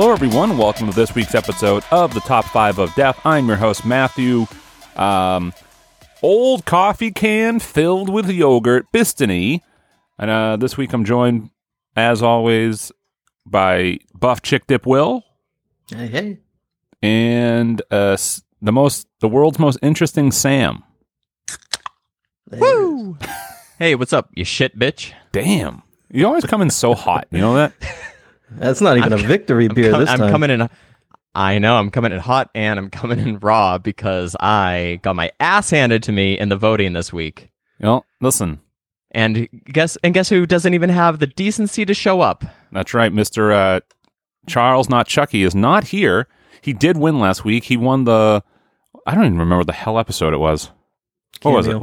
Hello, everyone. Welcome to this week's episode of the Top Five of Death. I'm your host, Matthew. Um, old coffee can filled with yogurt, Bistany. And uh, this week I'm joined, as always, by Buff Chick Dip Will Hey, hey. and uh, the most, the world's most interesting Sam. Woo! Hey, what's up, you shit bitch? Damn, you always come in so hot. You know that? That's not even I'm a victory I'm, beer com- this I'm coming in. I know I'm coming in hot and I'm coming in raw because I got my ass handed to me in the voting this week. You know, listen. And guess and guess who doesn't even have the decency to show up? That's right, Mister uh, Charles, not Chucky, is not here. He did win last week. He won the. I don't even remember the hell episode it was. What was it?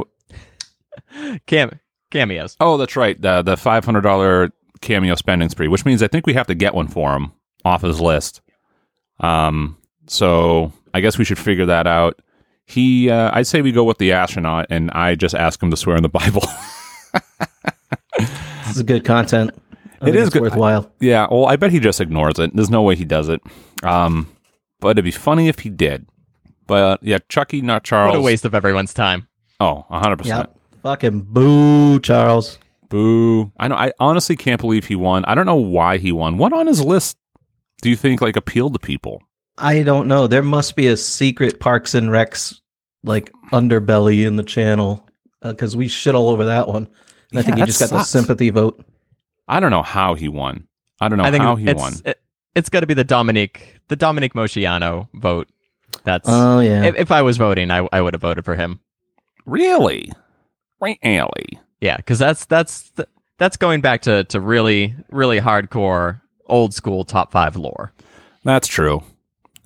Cam cameos. Oh, that's right. The the five hundred dollar cameo spending spree, which means I think we have to get one for him off his list. Um, so I guess we should figure that out. He, uh, I'd say we go with the astronaut, and I just ask him to swear in the Bible. This is good content. I It think is it's good- worthwhile. yeah, well, I bet he just ignores it. There's no way he does it. Um, but it'd be funny if he did. But yeah, Chucky, not Charles. What a waste of everyone's time. Oh, 100%. Yep. Fucking boo, Charles. Boo! I know. I honestly can't believe he won. I don't know why he won. What on his list do you think like appealed to people? I don't know. There must be a secret Parks and Recs like underbelly in the channel uh, because we shit all over that one. And I think he just that got the sympathy vote. I don't know how he won. I don't know I think how he it's won. it, it's got to be the Dominic the Dominique Moceanu vote. That's Oh yeah. if, if I was voting, I I would have voted for him. Really? Really? Yeah, because that's that's th- that's going back to to really really hardcore old school top five lore. That's true.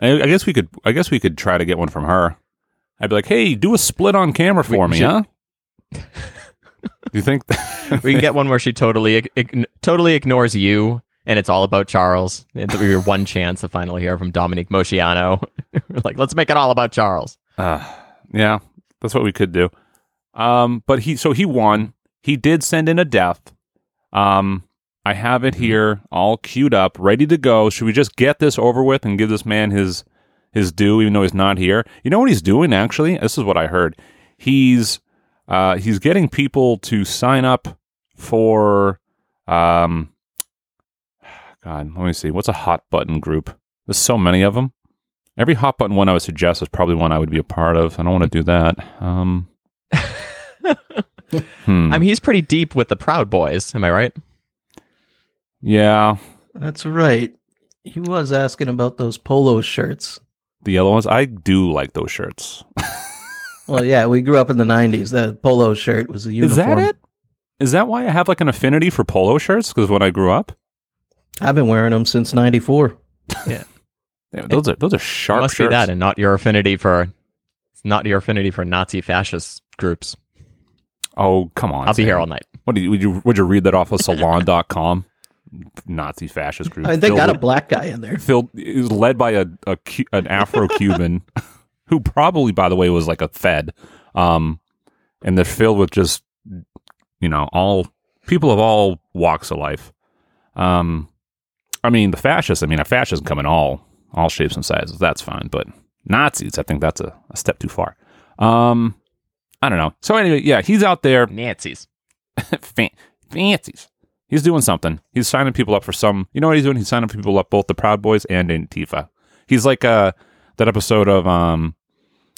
I, I guess we could. I guess we could try to get one from her. I'd be like, "Hey, do a split on camera for We me, should- huh?" do you think? We can get one where she totally ign- totally ignores you, and it's all about Charles. It's your one chance to finally hear from Dominique Moceanu. Like, let's make it all about Charles. Uh, yeah, that's what we could do. Um, but he so he won. He did send in a death. Um, I have it here, all queued up, ready to go. Should we just get this over with and give this man his his due, even though he's not here? You know what he's doing? Actually, this is what I heard. He's uh, he's getting people to sign up for um. God, let me see. What's a hot button group? There's so many of them. Every hot button one I would suggest is probably one I would be a part of. I don't want to do that. Um, hmm. I mean, he's pretty deep with the Proud Boys. Am I right? yeah, That's right. He was asking about those polo shirts. the yellow ones. I do like those shirts. Well, yeah, we grew up in the '90s. That polo shirt was a uniform. Is that it? Is that why I have like an affinity for polo shirts? Because when I grew up, I've been wearing them since '94. yeah, those are those are sharp Must shirts. be that, and not your affinity for not your affinity for Nazi fascist groups. Oh, come on! I'll be here all night. What did you would you would you read that off of Salon.com? Nazi fascist group. I mean, they filled got a black guy in there. filled it was led by a, a an Afro Cuban who probably by the way was like a Fed um and they're filled with just you know all people of all walks of life um I mean the fascists I mean a fascist can come in all all shapes and sizes that's fine but Nazis I think that's a, a step too far um I don't know so anyway yeah he's out there Nazis. Fan- fancies. He's doing something. He's signing people up for some. You know what he's doing? He's signing people up both the Proud Boys and Antifa. He's like uh that episode of um,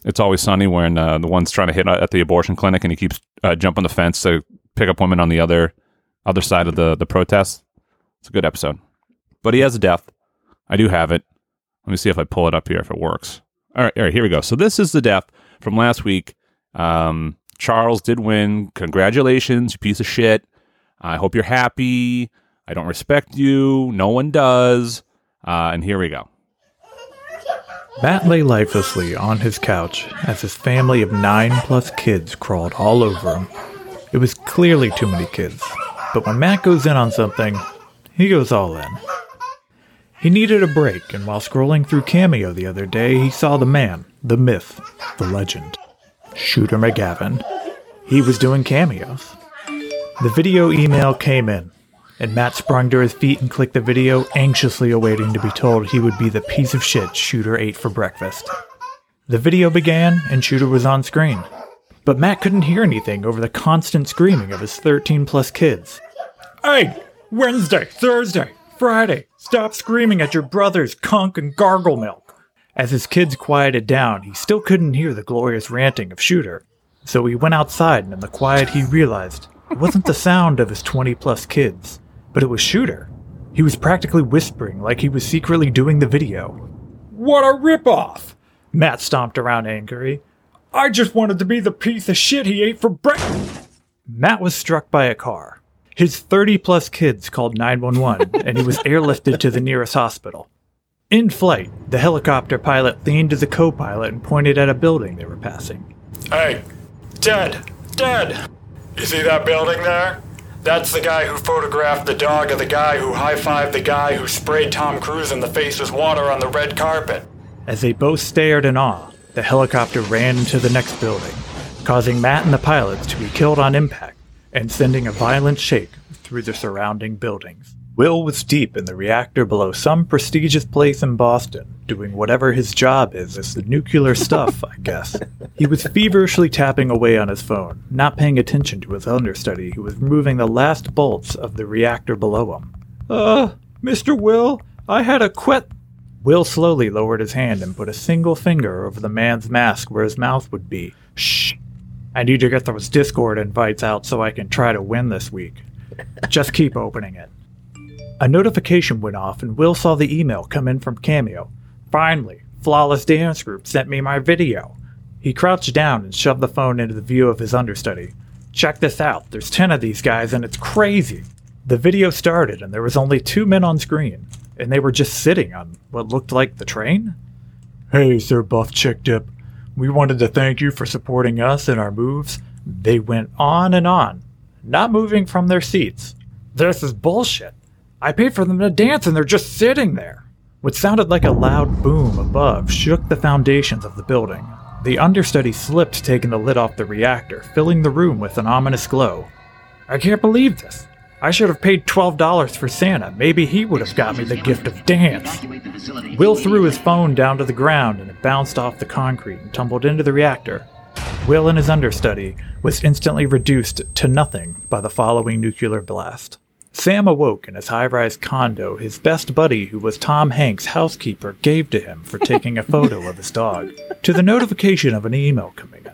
It's Always Sunny when uh, the one's trying to hit at the abortion clinic and he keeps uh, jumping the fence to pick up women on the other other side of the the protest. It's a good episode. But he has a death. I do have it. Let me see if I pull it up here if it works. All right, all right, here we go. So this is the death from last week. Um, Charles did win. Congratulations, you piece of shit. I hope you're happy. I don't respect you. No one does. Uh, and here we go. Matt lay lifelessly on his couch as his family of nine plus kids crawled all over him. It was clearly too many kids, but when Matt goes in on something, he goes all in. He needed a break, and while scrolling through Cameo the other day, he saw the man, the myth, the legend, Shooter McGavin. He was doing cameos. The video email came in, and Matt sprung to his feet and clicked the video, anxiously awaiting to be told he would be the piece of shit Shooter ate for breakfast. The video began, and Shooter was on screen. But Matt couldn't hear anything over the constant screaming of his 13 plus kids. Hey, Wednesday, Thursday, Friday, stop screaming at your brother's conch and gargle milk. As his kids quieted down, he still couldn't hear the glorious ranting of Shooter. So he went outside, and in the quiet, he realized it wasn't the sound of his 20 plus kids, but it was Shooter. He was practically whispering like he was secretly doing the video. What a ripoff! Matt stomped around angry. I just wanted to be the piece of shit he ate for breakfast. Matt was struck by a car. His 30 plus kids called 911 and he was airlifted to the nearest hospital. In flight, the helicopter pilot leaned to the co pilot and pointed at a building they were passing. Hey, dead, dead. You see that building there? That's the guy who photographed the dog of the guy who high fived the guy who sprayed Tom Cruise in the face with water on the red carpet. As they both stared in awe, the helicopter ran into the next building, causing Matt and the pilots to be killed on impact and sending a violent shake through the surrounding buildings. Will was deep in the reactor below some prestigious place in Boston, doing whatever his job is as the nuclear stuff, I guess. He was feverishly tapping away on his phone, not paying attention to his understudy who was removing the last bolts of the reactor below him. Uh, Mr. Will, I had a quet. Will slowly lowered his hand and put a single finger over the man's mask where his mouth would be. Shh. I need to get those Discord invites out so I can try to win this week. Just keep opening it. A notification went off, and Will saw the email come in from Cameo. Finally, Flawless Dance Group sent me my video. He crouched down and shoved the phone into the view of his understudy. Check this out. There's 10 of these guys, and it's crazy. The video started, and there was only two men on screen, and they were just sitting on what looked like the train. Hey, Sir Buff Chick Dip. We wanted to thank you for supporting us and our moves. They went on and on, not moving from their seats. This is bullshit. I paid for them to dance and they're just sitting there. What sounded like a loud boom above shook the foundations of the building. The understudy slipped, taking the lid off the reactor, filling the room with an ominous glow. I can't believe this. I should have paid $12 for Santa. Maybe he would have got me the gift of dance. Will threw his phone down to the ground and it bounced off the concrete and tumbled into the reactor. Will and his understudy was instantly reduced to nothing by the following nuclear blast. Sam awoke in his high rise condo his best buddy, who was Tom Hanks' housekeeper, gave to him for taking a photo of his dog, to the notification of an email coming in.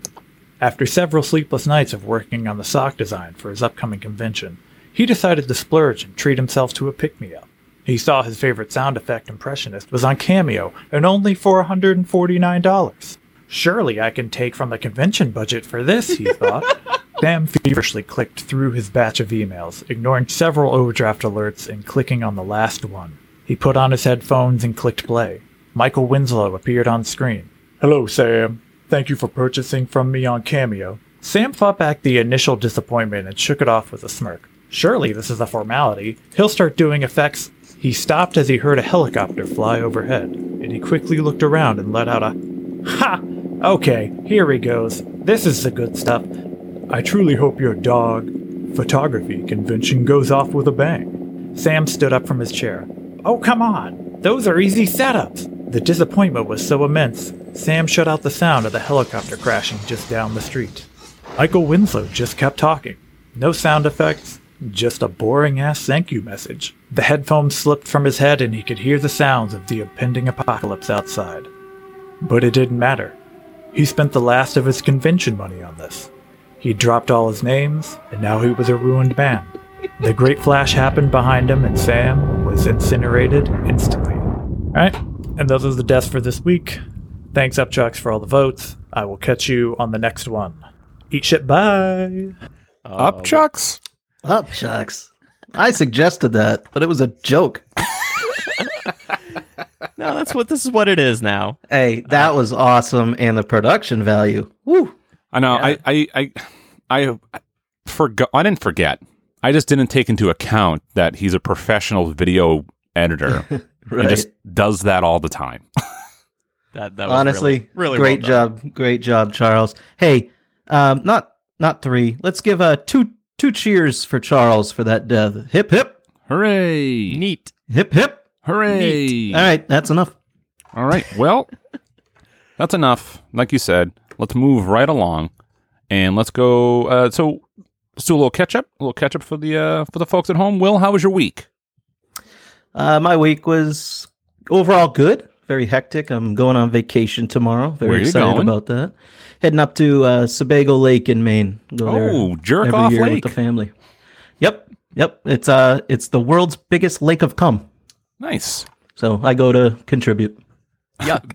After several sleepless nights of working on the sock design for his upcoming convention, he decided to splurge and treat himself to a pick me up. He saw his favorite sound effect impressionist was on Cameo and only for $149. Surely I can take from the convention budget for this, he thought. Sam feverishly clicked through his batch of emails, ignoring several overdraft alerts and clicking on the last one. He put on his headphones and clicked play. Michael Winslow appeared on screen. Hello, Sam. Thank you for purchasing from me on Cameo. Sam fought back the initial disappointment and shook it off with a smirk. Surely this is a formality. He'll start doing effects. He stopped as he heard a helicopter fly overhead, and he quickly looked around and let out a Ha! Okay, here he goes. This is the good stuff. I truly hope your dog photography convention goes off with a bang. Sam stood up from his chair. Oh, come on! Those are easy setups! The disappointment was so immense, Sam shut out the sound of the helicopter crashing just down the street. Michael Winslow just kept talking. No sound effects, just a boring ass thank you message. The headphones slipped from his head and he could hear the sounds of the impending apocalypse outside. But it didn't matter. He spent the last of his convention money on this. He dropped all his names, and now he was a ruined man. The great flash happened behind him, and Sam was incinerated instantly. Alright, and those are the deaths for this week. Thanks, Upchucks, for all the votes. I will catch you on the next one. Eat shit, bye! Uh, Up chucks. Up, shucks. I suggested that, but it was a joke. no, that's what this is. What it is now. Hey, that was awesome, and the production value. Woo! I know. I, I, I, I, I forgot. I didn't forget. I just didn't take into account that he's a professional video editor Right. and just does that all the time. That that was Honestly, really, really great well job, great job, Charles. Hey, um, not not three. Let's give uh two two cheers for Charles for that death. Hip hip Hooray! Neat. hip hip. Hooray! All right, that's enough. All right. Well, that's enough. Like you said, let's move right along, and let's go. Uh, so let's do a little catch up. A little catch up for the uh, for the folks at home. Will, how was your week? Uh, my week was overall good. Very hectic. I'm going on vacation tomorrow. Very excited going? about that. Heading up to uh, Sebago Lake in Maine. Go Oh, jerk off lake. with the family. Yep, yep. It's uh, it's the world's biggest lake of cum. Nice. So I go to contribute. Yuck.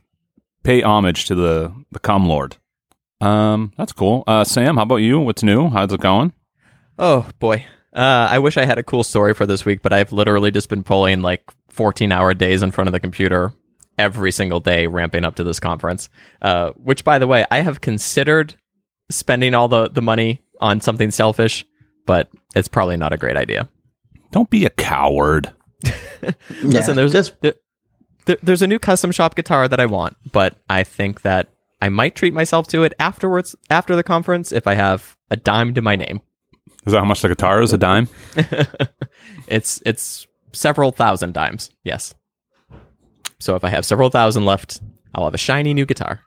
Pay homage to the the cum lord. Um, that's cool. Uh, Sam, how about you? What's new? How's it going? Oh boy. Uh, I wish I had a cool story for this week, but I've literally just been pulling like 14 hour days in front of the computer every single day, ramping up to this conference. Uh, which, by the way, I have considered spending all the, the money on something selfish, but it's probably not a great idea. Don't be a coward. Listen, there's just there, there- there's a new custom shop guitar that I want, but I think that I might treat myself to it afterwards after the conference if I have a dime to my name. Is that how much the guitar is? A dime? it's it's several thousand dimes. Yes. So if I have several thousand left, I'll have a shiny new guitar.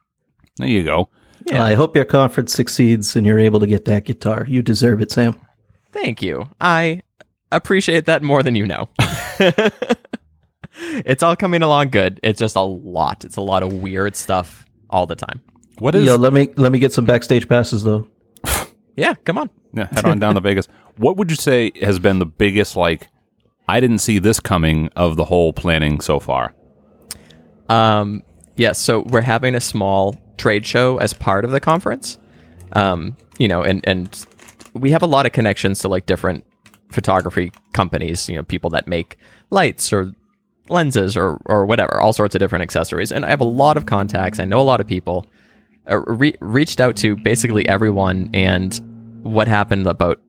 There you go. Yeah. I hope your conference succeeds and you're able to get that guitar. You deserve it, Sam. Thank you. I appreciate that more than you know. it's all coming along good. It's just a lot. It's a lot of weird stuff all the time. What is? Yo, let me let me get some backstage passes though. Yeah, come on. Yeah, head on down to Vegas. What would you say has been the biggest like? I didn't see this coming of the whole planning so far. Um, yes, so we're having a small trade show as part of the conference. Um, you know, and and we have a lot of connections to like different photography companies. You know, people that make lights or lenses or or whatever, all sorts of different accessories. And I have a lot of contacts. I know a lot of people. Uh, re- reached out to basically everyone, and what happened about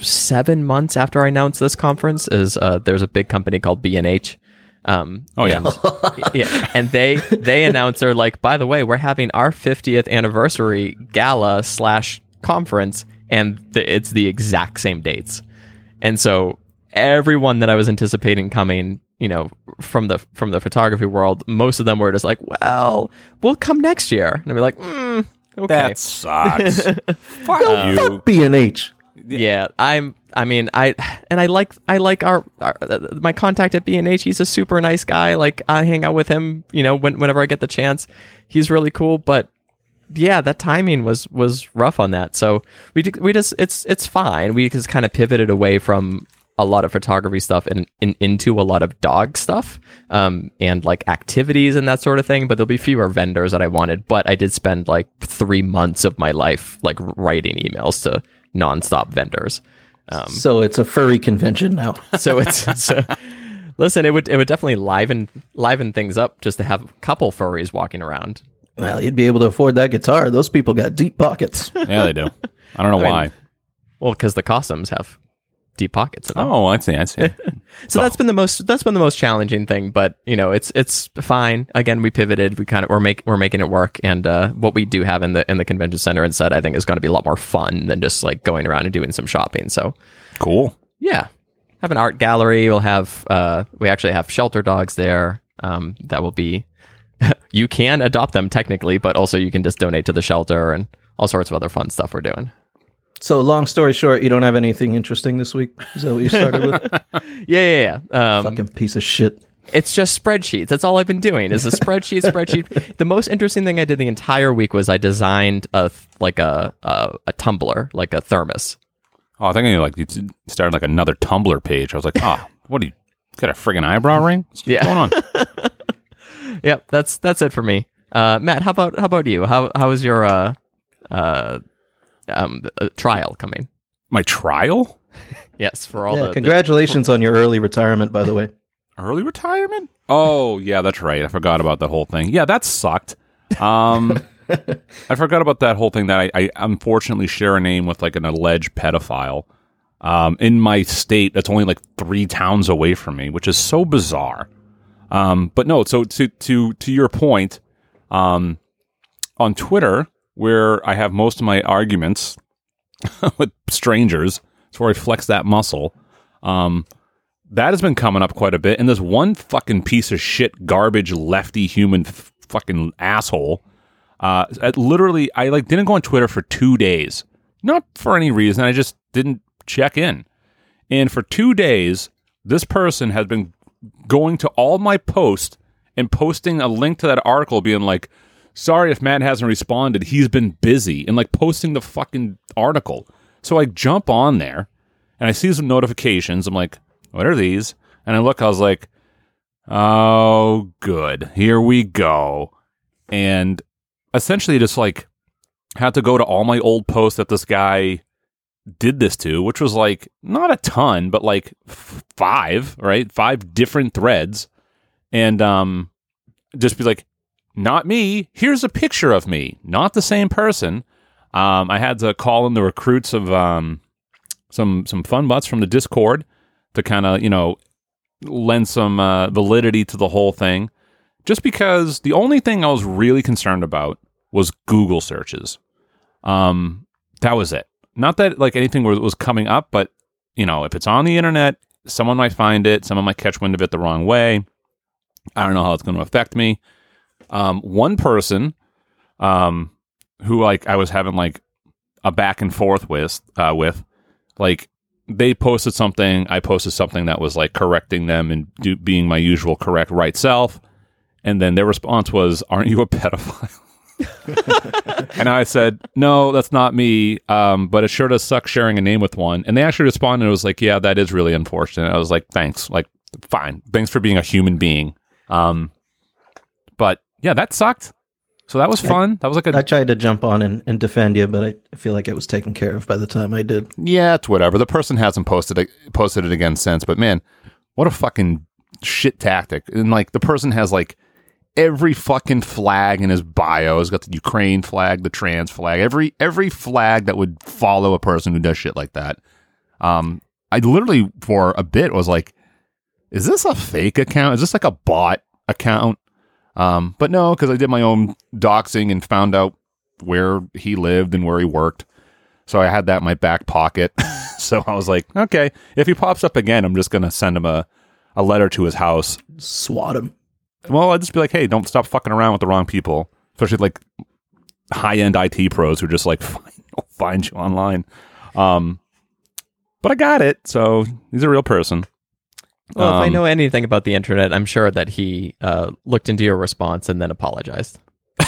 seven months after I announced this conference is uh, there's a big company called B and H. Um, Oh, yeah. and- yeah, and they they announced they're like, by the way, we're having our 50th anniversary gala slash conference, and the, it's the exact same dates. And so everyone that I was anticipating coming, you know, from the from the photography world, most of them were just like, well, we'll come next year, and I'd be like, mm, okay. That sucks. Fuck you. Fuck B and H. yeah i'm i mean i and i like i like our, our uh, my contact at b&h he's a super nice guy like i hang out with him you know when, whenever i get the chance he's really cool but yeah that timing was was rough on that so we we just it's it's fine we just kind of pivoted away from a lot of photography stuff and, and into a lot of dog stuff um, and like activities and that sort of thing but there'll be fewer vendors that i wanted but i did spend like three months of my life like writing emails to nonstop vendors um, So it's a furry convention now. so it's so, listen it would it would definitely liven liven things up just to have a couple furries walking around Well, you'd be able to afford that guitar. Those people got deep pockets. Yeah, they do. I don't know mean, why. well because the costumes have deep pockets in them. Oh, I see. I see. so that's been the most that's been the most challenging thing but you know it's it's fine again we pivoted we kind of we're make we're making it work and uh, what we do have in the in the convention center instead i think is going to be a lot more fun than just like going around and doing some shopping so cool. yeah have an art gallery we'll have uh we actually have shelter dogs there um that will be you can adopt them technically but also you can just donate to the shelter and all sorts of other fun stuff we're doing So, long story short, you don't have anything interesting this week. Is that what you started with? yeah yeah yeah um Fucking piece of shit. it's just spreadsheets that's all i've been doing is a spreadsheet spreadsheet the most interesting thing i did the entire week was i designed a like a a, a tumbler like a thermos Oh, I think you like you started like another Tumblr page. I was like, ah, what do you got a friggin' eyebrow ring? What's Yeah. going on? yep that's that's it for me uh matt how about how about you how how is your uh uh um uh, trial coming My trial? yes for all Yeah, the, congratulations on your early retirement, by the way. early retirement. Oh yeah, that's right. I forgot about that whole thing. Yeah, that sucked. Um, I forgot about that whole thing that I, I unfortunately share a name with like an alleged pedophile. Um, in my state, that's only like three towns away from me, which is so bizarre. Um, but no, so to to to your point, um, on Twitter, where I have most of my arguments with strangers, it's where I flex that muscle. Um, that has been coming up quite a bit. And this one fucking piece of shit, garbage, lefty human f- fucking asshole. Uh, literally, I like didn't go on Twitter for two days, not for any reason. I just didn't check in. And for two days, this person has been going to all my posts and posting a link to that article, being like, "Sorry if Matt hasn't responded. He's been busy," and like posting the fucking article. So I jump on there and I see some notifications. I'm like, what are these? And I look, I was like, oh, good. Here we go. And essentially just like had to go to all my old posts that this guy did this to, which was like not a ton, but like five, right? Five different threads. And um just be like, not me. Here's a picture of me, not the same person. Um, I had to call in the recruits of um, some some fun butts from the Discord to kind of you know lend some uh, validity to the whole thing. Just because the only thing I was really concerned about was Google searches. Um, that was it. Not that like anything was was coming up, but you know, if it's on the internet, someone might find it. Someone might catch wind of it the wrong way. I don't know how it's going to affect me. Um, one person, um, who like I was having like a back and forth with, uh, with like they posted something, I posted something that was like correcting them and do, being my usual correct right self, and then their response was, "Aren't you a pedophile?" and I said, "No, that's not me. Um, but it sure does suck sharing a name with one." And they actually responded. and It was like, "Yeah, that is really unfortunate." I was like, "Thanks. Like, fine. Thanks for being a human being." Um, but yeah, that sucked. So that was fun. That was like a I tried to jump on and, and defend you, but I, I feel like it was taken care of by the time I did. yeah, it's whatever. The person hasn't posted it, posted it again since. But man, what a fucking shit tactic! And like the person has like every fucking flag in his bio. He's got the Ukraine flag, the trans flag, every every flag that would follow a person who does shit like that. Um, I literally for a bit was like, is this a fake account? Is this like a bot account? Um, but no, because I did my own doxing and found out where he lived and where he worked. So I had that in my back pocket. so I was like, okay, if he pops up again, I'm just gonna send him a, a letter to his house. Swat him. Well, I'd just be like, hey, don't stop fucking around with the wrong people, especially like high end IT pros who are just like find, find you online. Um, but I got it, so he's a real person. Well, if I Um, know anything about the internet, I'm sure that he uh, looked into your response and then apologized.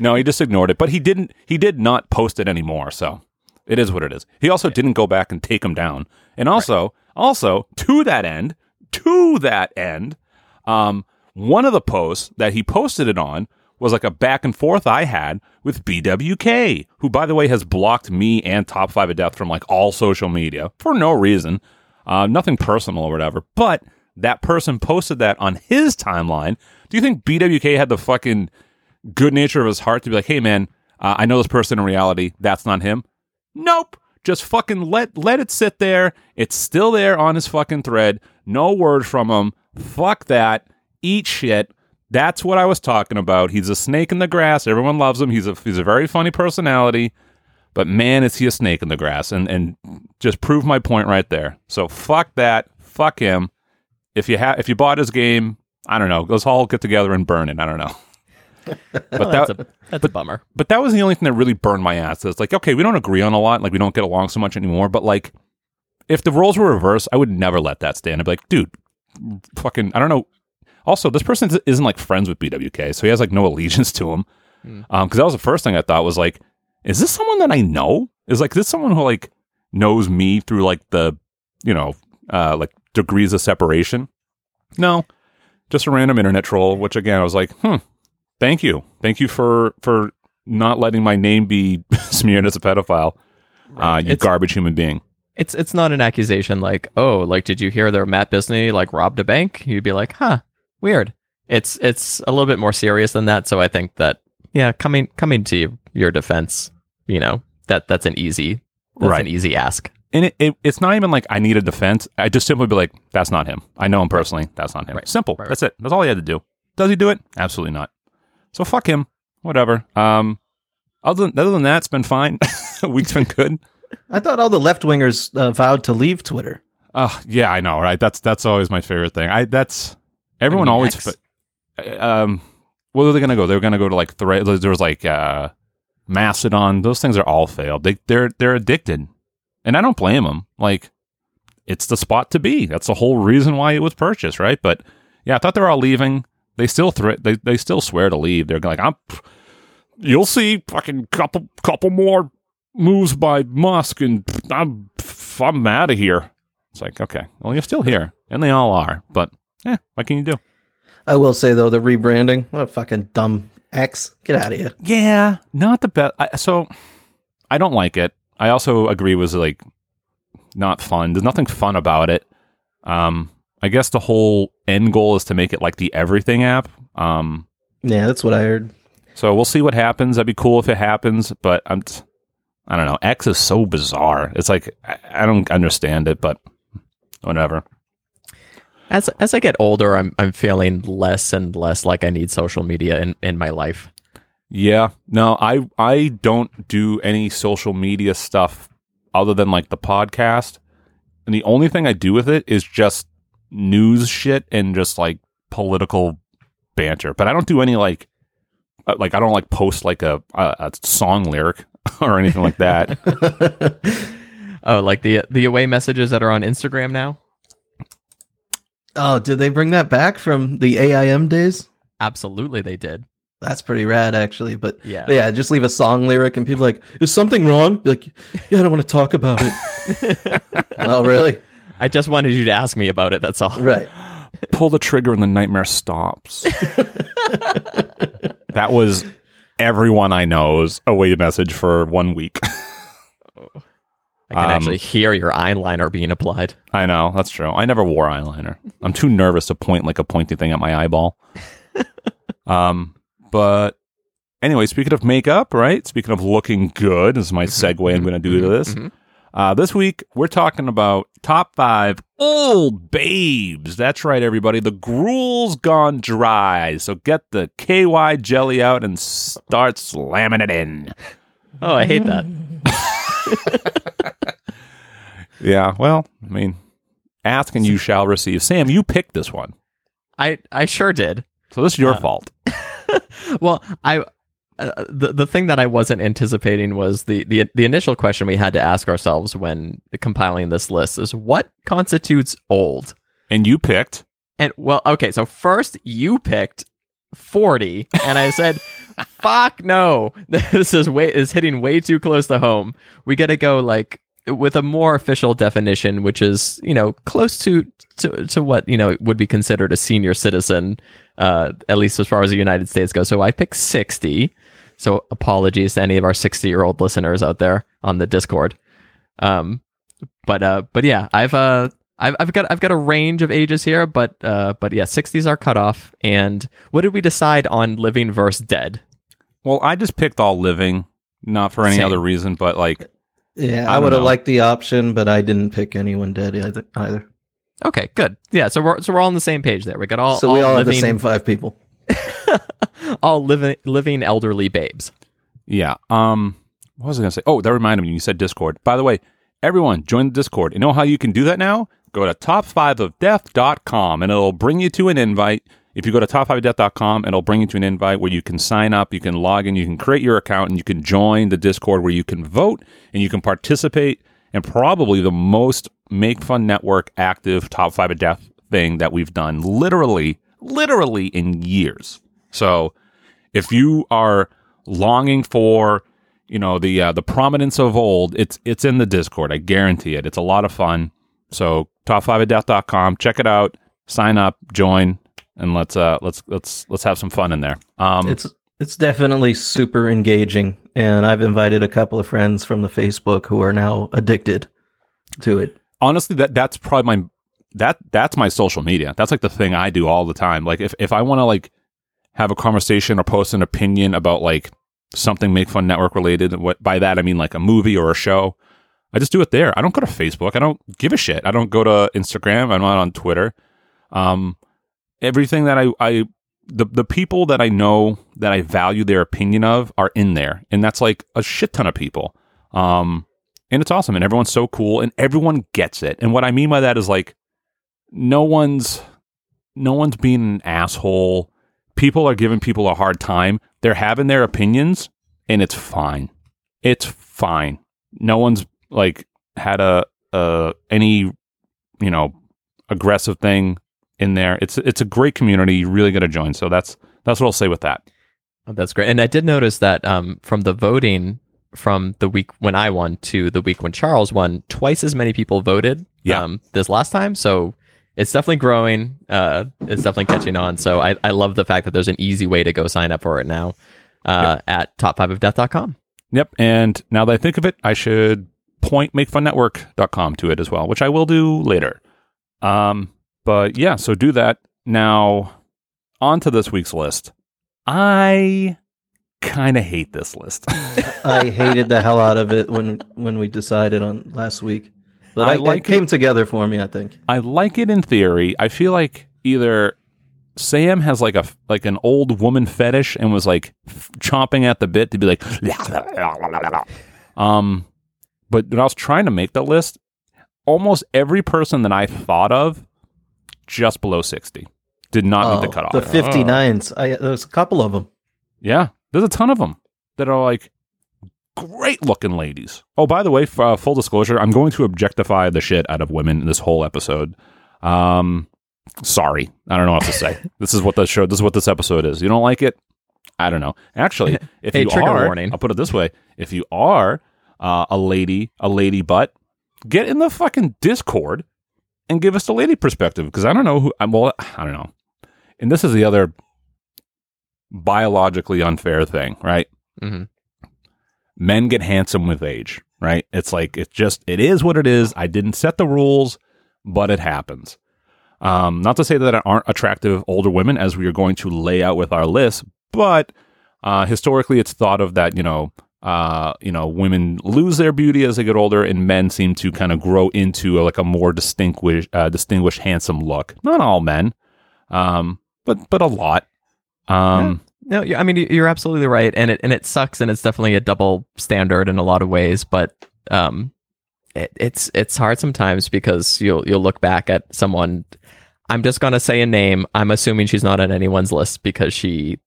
No, he just ignored it, but he didn't. He did not post it anymore. So it is what it is. He also didn't go back and take him down. And also, also to that end, to that end, um, one of the posts that he posted it on was like a back and forth I had with BWK, who by the way has blocked me and Top Five of Death from like all social media for no reason, uh, nothing personal or whatever. But that person posted that on his timeline. Do you think BWK had the fucking good nature of his heart to be like, hey man, uh, I know this person in reality. That's not him. Nope. Just fucking let let it sit there. It's still there on his fucking thread. No word from him. Fuck that. Eat shit. That's what I was talking about. He's a snake in the grass. Everyone loves him. He's a he's a very funny personality. But man, is he a snake in the grass? And and just prove my point right there. So fuck that. Fuck him. If you have if you bought his game, I don't know. Let's all get together and burn it. I don't know. But Well, that, that's a that's a bummer. but that was the only thing that really burned my ass. It's like, okay, we don't agree on a lot, like we don't get along so much anymore. But like, if the roles were reversed, I would never let that stand. I'd be like, dude, fucking, I don't know. Also, this person isn't like friends with BWK, so he has like no allegiance to him. Um, because that was the first thing I thought was like, is this someone that I know? Is like this someone who like knows me through like the, you know, uh, like degrees of separation? No, just a random internet troll. Which again, I was like, hmm, thank you, thank you for for not letting my name be smeared as a pedophile. Uh, you It's- garbage human being. it's it's not an accusation like oh like did you hear that Matt Bisney like robbed a bank? You'd be like huh weird. It's it's a little bit more serious than that. So I think that yeah coming coming to your defense, you know that that's an easy that's Right. an easy ask. And it, it, it's not even like I need a defense. I just simply be like, that's not him. I know him personally. That's not him. Right. Simple. Right, right. That's it. That's all he had to do. Does he do it? Absolutely not. So fuck him. Whatever. Um, other than, other than that, it's been fine. Week's been good. I thought all the left wingers uh, vowed to leave Twitter. Oh yeah, I know, right? That's that's always my favorite thing. I that's everyone mean, always. Fa- um, where are they gonna go? They're gonna go to like Thread. There was like uh, Mastodon. Those things are all failed. They they're they're addicted, and I don't blame them. Like it's the spot to be. That's the whole reason why it was purchased, right? But yeah, I thought they were all leaving. They still threat. They they still swear to leave. They're like, I'm. You'll see, fucking couple couple more moves by Musk, and I'm I'm out of here. It's like, okay, well, you're still here, and they all are. But yeah, what can you do? I will say though, the rebranding, what a fucking dumb X. Get out of here. Yeah, not the best. I, so I don't like it. I also agree was like not fun. There's nothing fun about it. Um, I guess the whole end goal is to make it like the everything app. Um, Yeah, that's what I heard. so we'll see what happens. That'd be cool if it happens, but I'm, t- I don't know. X is so bizarre. It's like I, I don't understand it, but whatever. As as I get older, I'm I'm feeling less and less like I need social media in, in my life. Yeah. No, I I don't do any social media stuff other than like the podcast. And the only thing I do with it is just news shit and just like political banter. But I don't do any like uh, like I don't like post like a a, a song lyric or anything like that. Oh, like the the away messages that are on Instagram now? Oh, did they bring that back from the AIM days? Absolutely, they did. That's pretty rad, actually. But Yeah. yeah, just leave a song lyric, and people are like, "Is something wrong?" Be like, yeah, I don't want to talk about it. oh, really? I just wanted you to ask me about it. That's all. Right. Pull the trigger and the nightmare stops. that was everyone I know's away message for one week. Oh. I can Um, actually hear your eyeliner being applied. I know that's true. I never wore eyeliner. I'm too nervous to point like a pointy thing at my eyeball. um, but anyway, speaking of makeup, right? Speaking of looking good, this is my segue. I'm going to do to this. Mhm. Uh, this week we're talking about top five old babes. That's right, everybody. The gruel's gone dry, so get the KY jelly out and start slamming it in. Oh, I hate that. Yeah, well, I mean, ask and you shall receive. Sam, you picked this one, I I sure did. so this is your Uh, fault. Well, I uh, the the thing that I wasn't anticipating was the, the the initial question we had to ask ourselves when compiling this list is what constitutes old. And you picked. And well, okay, so first you picked 40 and I said, "Fuck no. This is way is hitting way too close to home. We got to go like with a more official definition which is, you know, close to to, to what, you know, would be considered a senior citizen uh at least as far as the United States goes. So I picked 60. So apologies to any of our 60-year-old listeners out there on the Discord. Um but uh but yeah, I've uh I've, I've got I've got a range of ages here, but uh, but yeah, sixties are cut off. And what did we decide on living versus dead? Well, I just picked all living, not for any Same. other reason, but like, Yeah, I I, would have liked the option, but I didn't pick anyone dead either. either. Okay, good. Yeah, so we're so we're all on the same page there. We got all so we all have the same five people. all living living elderly babes. yeah. Um, what was I gonna say? Oh, that reminded me. You said Discord. By the way, everyone join the Discord. You know how you can do that now? Go to top5ofdeath.com and it'll bring you to an invite. If you go to top5ofdeath.com, it'll bring you to an invite where you can sign up, you can log in, you can create your account, and you can join the Discord where you can vote and you can participate in probably the most Make Fun Network active Top 5 of Death thing that we've done literally, literally in years. So if you are longing for you know the uh, the prominence of old it's it's in the discord. I guarantee it. It's a lot of fun. So top5ofdeath.com check it out. Sign up. Join and let's uh let's let's let's have some fun in there. Um It's it's definitely super engaging, and I've invited a couple of friends from the Facebook who are now addicted. to it. honestly that that's probably my that that's my social media. That's like the thing i do all the time. Like if, if i want to like have a conversation or post an opinion about like something make fun network related what by that i mean like a movie or a show i just do it there. I don't go to facebook. I don't give a shit. I don't go to instagram. I'm not on twitter. Um everything that i i the, the people that i know that i value their opinion of are in there. And that's like a shit ton of people. Um and it's awesome. And everyone's so cool and everyone gets it. And what i mean by that is like no one's no one's being an asshole. People are giving people a hard time. They're having their opinions and it's fine. It's fine. No one's like had a uh any you know aggressive thing in there it's it's a great community you really got to join so that's that's what i'll say with that Oh, that's great. And I did notice that um, from the voting from the week when I won to the week when Charles won, twice as many people voted Yeah. um, this last time. So it's definitely growing. Uh, it's definitely catching on. So I, I love the fact that there's an easy way to go sign up for it now uh, at top5ofdeath.com. Yep. And now that I think of it, I should point makefunnetwork.com to it as well, which I will do later. Um, but yeah, so do that. Now, on to this week's list. I kind of hate this list. I hated the hell out of it when when we decided on last week. But I I, like it came together for me, I think. I like it in theory. I feel like either Sam has like a like an old woman fetish and was like f- chomping at the bit to be like, um, but when I was trying to make the list, almost every person that I thought of just below sixty did not meet the cutoff. Oh, the 59s. I, there's a couple of them. Yeah, there's a ton of them that are like great looking ladies. Oh, by the way, f- uh, full disclosure, I'm going to objectify the shit out of women in this whole episode. Um, sorry, I don't know what to say. this is what the show. This is what this episode is. You don't like it? I don't know. Actually, if Hey, you are, warning. I'll put it this way: if you are uh, a lady, a lady butt, get in the fucking Discord and give us the lady perspective because I don't know who. I'm well, I don't know. And this is the other biologically unfair thing, right? Mhm. Men get handsome with age, right? It's like it's just it is what it is. I didn't set the rules, but it happens. Um, not to say that there aren't attractive older women, as we are going to lay out with our list, but uh, historically, it's thought of that you know, uh, you know, women lose their beauty as they get older, and men seem to kind of grow into a, like a more distinguished, uh, distinguished, handsome look. Not all men, um, but but a lot. Um, No, you- I mean you- you're absolutely right, and it and it sucks, and it's definitely a double standard in a lot of ways. But um, it, it's it's hard sometimes because you'll you'll look back at someone. I'm just gonna say a name. I'm assuming she's not on anyone's list because she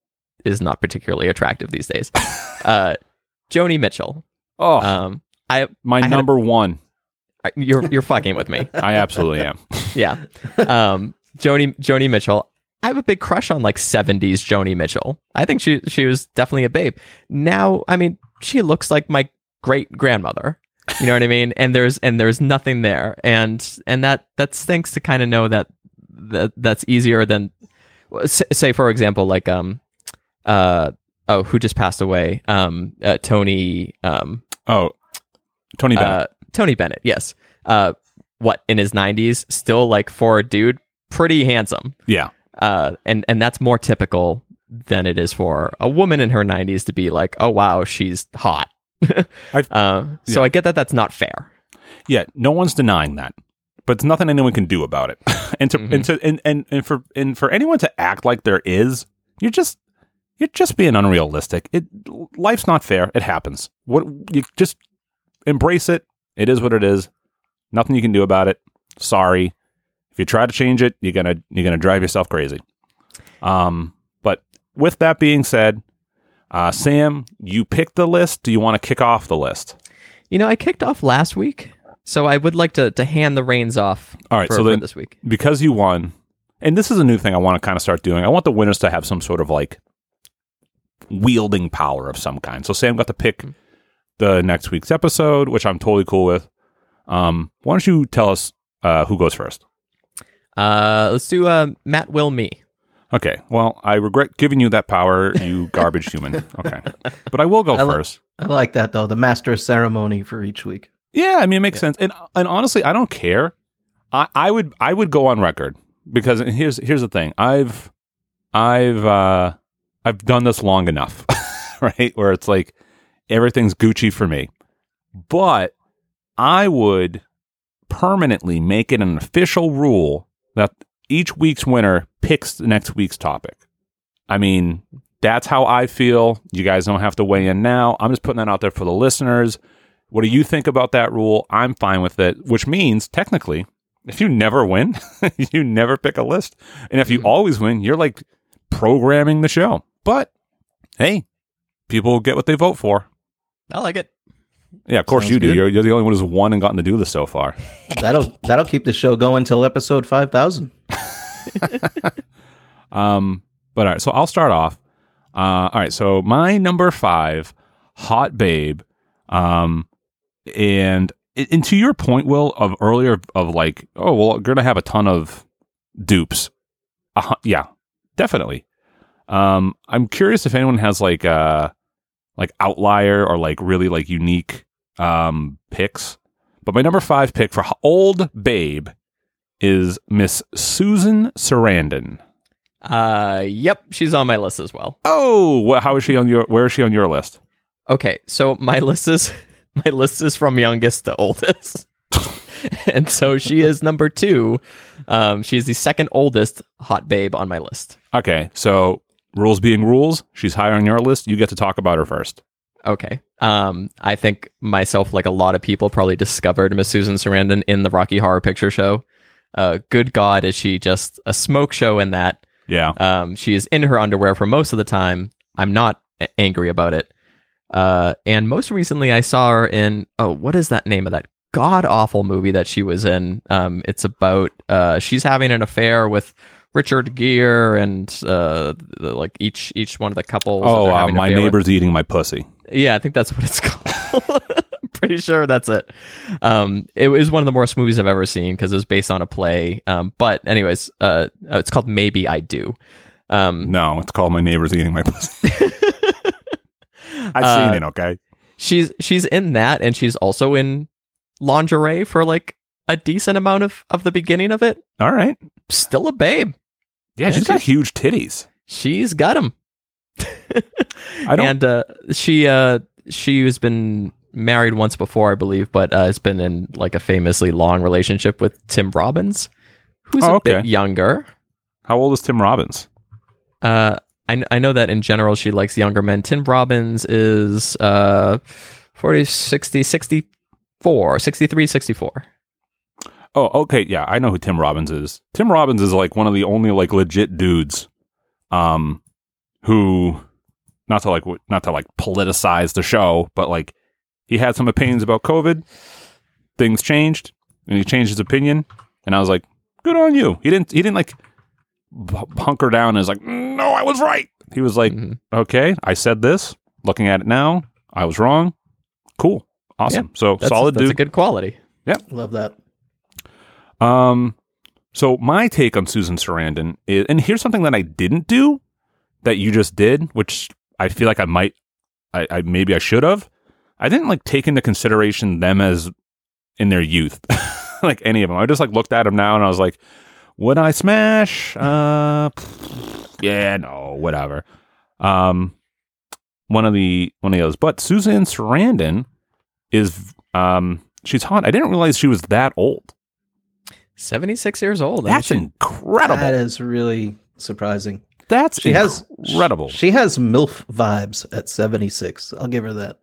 is not particularly attractive these days. uh, Joni Mitchell. Oh, Um, I my a- number one. I- you're you're fucking with me. I absolutely am. Yeah. Um, Joni Joni Mitchell. I have a big crush on like 70s Joni Mitchell. I think she she was definitely a babe. Now, I mean, she looks like my great grandmother. You know what I mean? And there's and there's nothing there. And and that that stinks to kind of know that that that's easier than say for example like um uh oh who just passed away um uh, Tony um Oh, Tony Bennett. uh, Tony Bennett, yes. Uh, what in his 90s, still like for a dude, pretty handsome. yeah, Uh, and and that's more typical than it is for a woman in her 90s to be like, oh wow, she's hot. Uh, so yeah. I get that that's not fair. yeah. No one's denying that, but it's nothing anyone can do about it. and to Mhm. and to and, and and for and for anyone to act like there is, you're just you're just being unrealistic. It life's not fair. It happens. What you just embrace it. It is what it is. Nothing you can do about it. Sorry. If you try to change it, you're gonna you're gonna drive yourself crazy. Um, but with that being said, uh, Sam, you picked the list. Do you want to kick off the list? You know, I kicked off last week, so I would like to to hand the reins off. All right, for, so then- this week. because you won, and this is a new thing I want to kind of start doing. I want the winners to have some sort of like wielding power of some kind. So Sam got to pick the next week's episode, which I'm totally cool with. Um, why don't you tell us uh, who goes first? Uh, let's do uh, Matt Will Me. Okay. Well, I regret giving you that power, you garbage human. Okay, but I will go I li- first. I like that though. The master of ceremony for each week. Yeah, I mean, it makes sense. And and honestly, I don't care. I, I would I would go on record because here's here's the thing. I've I've uh I've done this long enough, right? Where it's like everything's Gucci for me. But I would permanently make it an official rule that each week's winner picks the next week's topic. I mean, that's how I feel. You guys don't have to weigh in now. I'm just putting that out there for the listeners. What do you think about that rule? I'm fine with it, which means technically, if you never win, you never pick a list. And if you mm-hmm. always win, you're like programming the show. But hey, people get what they vote for. I like it. Yeah, of course Sounds you do. You're, you're the only one who's won and gotten to do this so far. That'll that'll keep the show going till episode five thousand. Um, but all right, so I'll start off. Uh, all right, so my number five, Hot Babe, um, and and to your point, Will, of earlier of like, oh well, you're gonna have a ton of dupes. Uh, yeah, definitely. Um, I'm curious if anyone has like uh like outlier or like really like unique um picks. But my number five pick for old babe is Miss Susan Sarandon. Uh, yep, she's on my list as well. Oh, wh- how is she on your? Where is she on your list? Okay, so my list is my list is from youngest to oldest, and so she is number two. Um, she is the second oldest hot babe on my list. Okay, so rules being rules, she's higher on your list. You get to talk about her first. Okay. Um, I think myself, like a lot of people, probably discovered Miss Susan Sarandon in the Rocky Horror Picture Show. Uh, good God, is she just a smoke show in that? Yeah, Um, she is in her underwear for most of the time. I'm not a- angry about it. Uh, and most recently, I saw her in oh, what is that name of that god awful movie that she was in? Um, it's about uh, she's having an affair with Richard Gere and uh, the, like each each one of the couples. Oh, uh, my affair with. neighbor's eating my pussy. Yeah, I think that's what it's called. Pretty sure that's it. Um, it was one of the worst movies I've ever seen because it was based on a play. Um, but anyways, uh, uh, it's called Maybe I Do. Um, No, it's called my neighbor's eating my pussy. I've Uh, seen it. Okay. she's she's in that, and she's also in lingerie for like a decent amount of of the beginning of it. All right. Still a babe. Yeah, she's got huge titties. She's got them. I don't. and uh, she uh, she has been married once before, I believe, but uh, has been in like a famously long relationship with Tim Robbins, who's Oh, a okay. bit younger. how old is Tim Robbins? Uh, I, I know that in general she likes younger men. Tim Robbins is uh, 40, 60, 64, 63, 64. Oh, okay. Yeah, I know who Tim Robbins is. Tim Robbins is like one of the only like legit dudes, um, who, not to like, not to like politicize the show, but like he had some opinions about COVID. Things changed, and he changed his opinion. And I was like, good on you. He didn't. He didn't like b- hunker down and is like, no, I was right. He was like, Mhm. okay, I said this. Looking at it now, I was wrong. Cool, awesome. so That's, solid that's dude. a good quality. Yeah, love that. Um, so my take on Susan Sarandon is, and here's something that I didn't do that you just did, which I feel like I might, I, I maybe I should have. I didn't like take into consideration them as in their youth, like any of them. I just like looked at them now and I was like, would I smash? Uh, yeah, no, whatever. Um, one of the one of those, but Susan Sarandon is um she's hot. I didn't realize she was that old. 76 years old. I mean, That's she- incredible. That is really surprising. That's She has incredible. She has MILF vibes at 76. I'll give her that.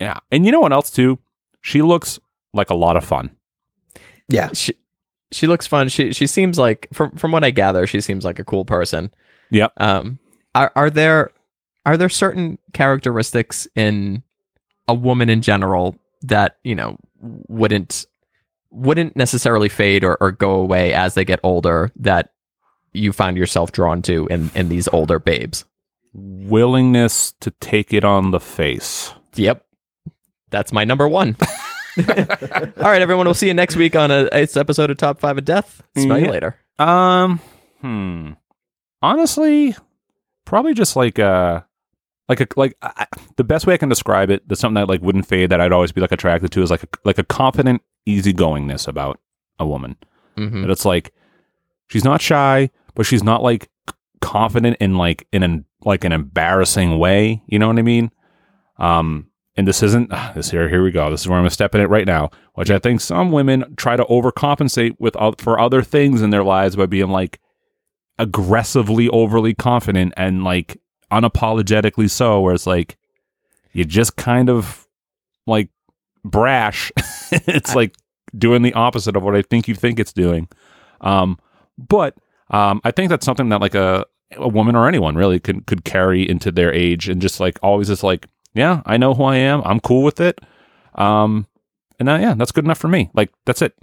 yeah, and you know what else too? She looks like a lot of fun. Yeah. she she looks fun. She she seems like from from what I gather, she seems like a cool person. Yep. Um are are there are there certain characteristics in a woman in general that, you know, wouldn't wouldn't necessarily fade or, or go away as they get older that you find yourself drawn to in, in these older babes? Willingness to take it on the face. Yep. That's my number one. All right, everyone. We'll see you next week on a eighth episode of Top Five of Death. Smell you later. Um, hmm. Honestly, probably just like uh like a like I, I- the best way I can describe it, that's something that like wouldn't fade that I'd always be like attracted to is like a, like a confident easygoingness about a woman. hmm That it's like she's not shy, but she's not like confident in like in an like an embarrassing way. You know what I mean? Um, and this isn't this here. Here we go. This is where I'm gonna step in it right now. Which I think some women try to overcompensate with for other things in their lives by being like aggressively overly confident and like unapologetically so. Where it's like you just kind of like brash. it's like doing the opposite of what I think you think it's doing. Um, but um, I think that's something that like a a woman or anyone really could could carry into their age and just like always is like yeah I know who I am I'm cool with it um and that, yeah that's good enough for me like that's it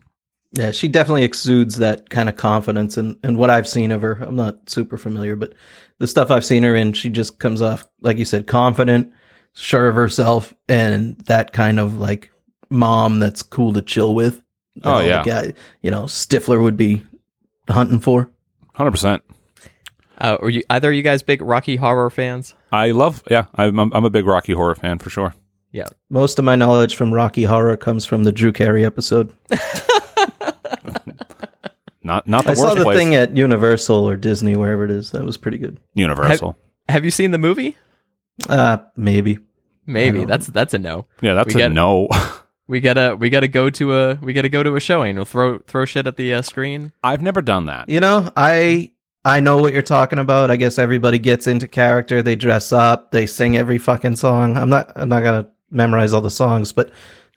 Yeah, she definitely exudes that kind of confidence and and what I've seen of her. I'm not super familiar, but the stuff I've seen her in, she just comes off like you said, confident, sure of herself, and that kind of like mom that's cool to chill with. You Oh, know, yeah. the guy, you know, Stifler would be hunting for. hundred percent Uh, are you either of you guys big Rocky Horror fans? I love yeah I'm I'm I'm a big Rocky Horror fan for sure Yeah. Most of my knowledge from Rocky Horror comes from the Drew Carey episode. not not the I saw worst the place thing at Universal or Disney, wherever it is. That was pretty good. Universal Have you seen the movie? Uh, maybe. Maybe that's that's a no. yeah that's we a get- no We gotta we gotta go to a we gotta go to a showing. We'll throw throw shit at the uh, screen. I've never done that You know, I I know what you're talking about. I guess everybody gets into character. They dress up. They sing every fucking song. I'm not. I'm not gonna memorize all the songs, but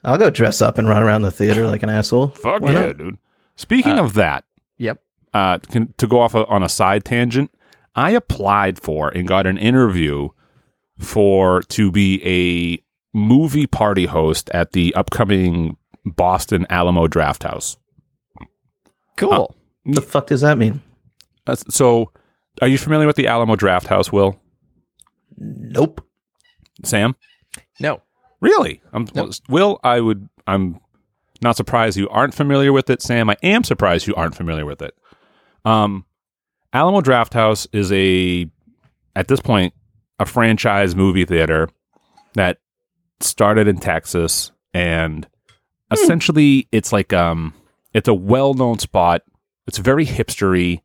I'll go dress up and run around the theater like an asshole. fuck Why yeah not? dude speaking Uh, of that Yep. uh, can, to go off a, on a side tangent, I applied for and got an interview for to be a movie party host at the upcoming Boston Alamo Drafthouse. Cool. What the fuck does that mean? That's, so, are you familiar with the Alamo Drafthouse, Will? Nope. Sam? no. Really? I'm, Will, I would. I'm not surprised you aren't familiar with it. Sam, I am surprised you aren't familiar with it. Um, Alamo Drafthouse is a, at this point, a franchise movie theater that started in Texas, and essentially, it's like um, it's a well-known spot. It's very hipstery.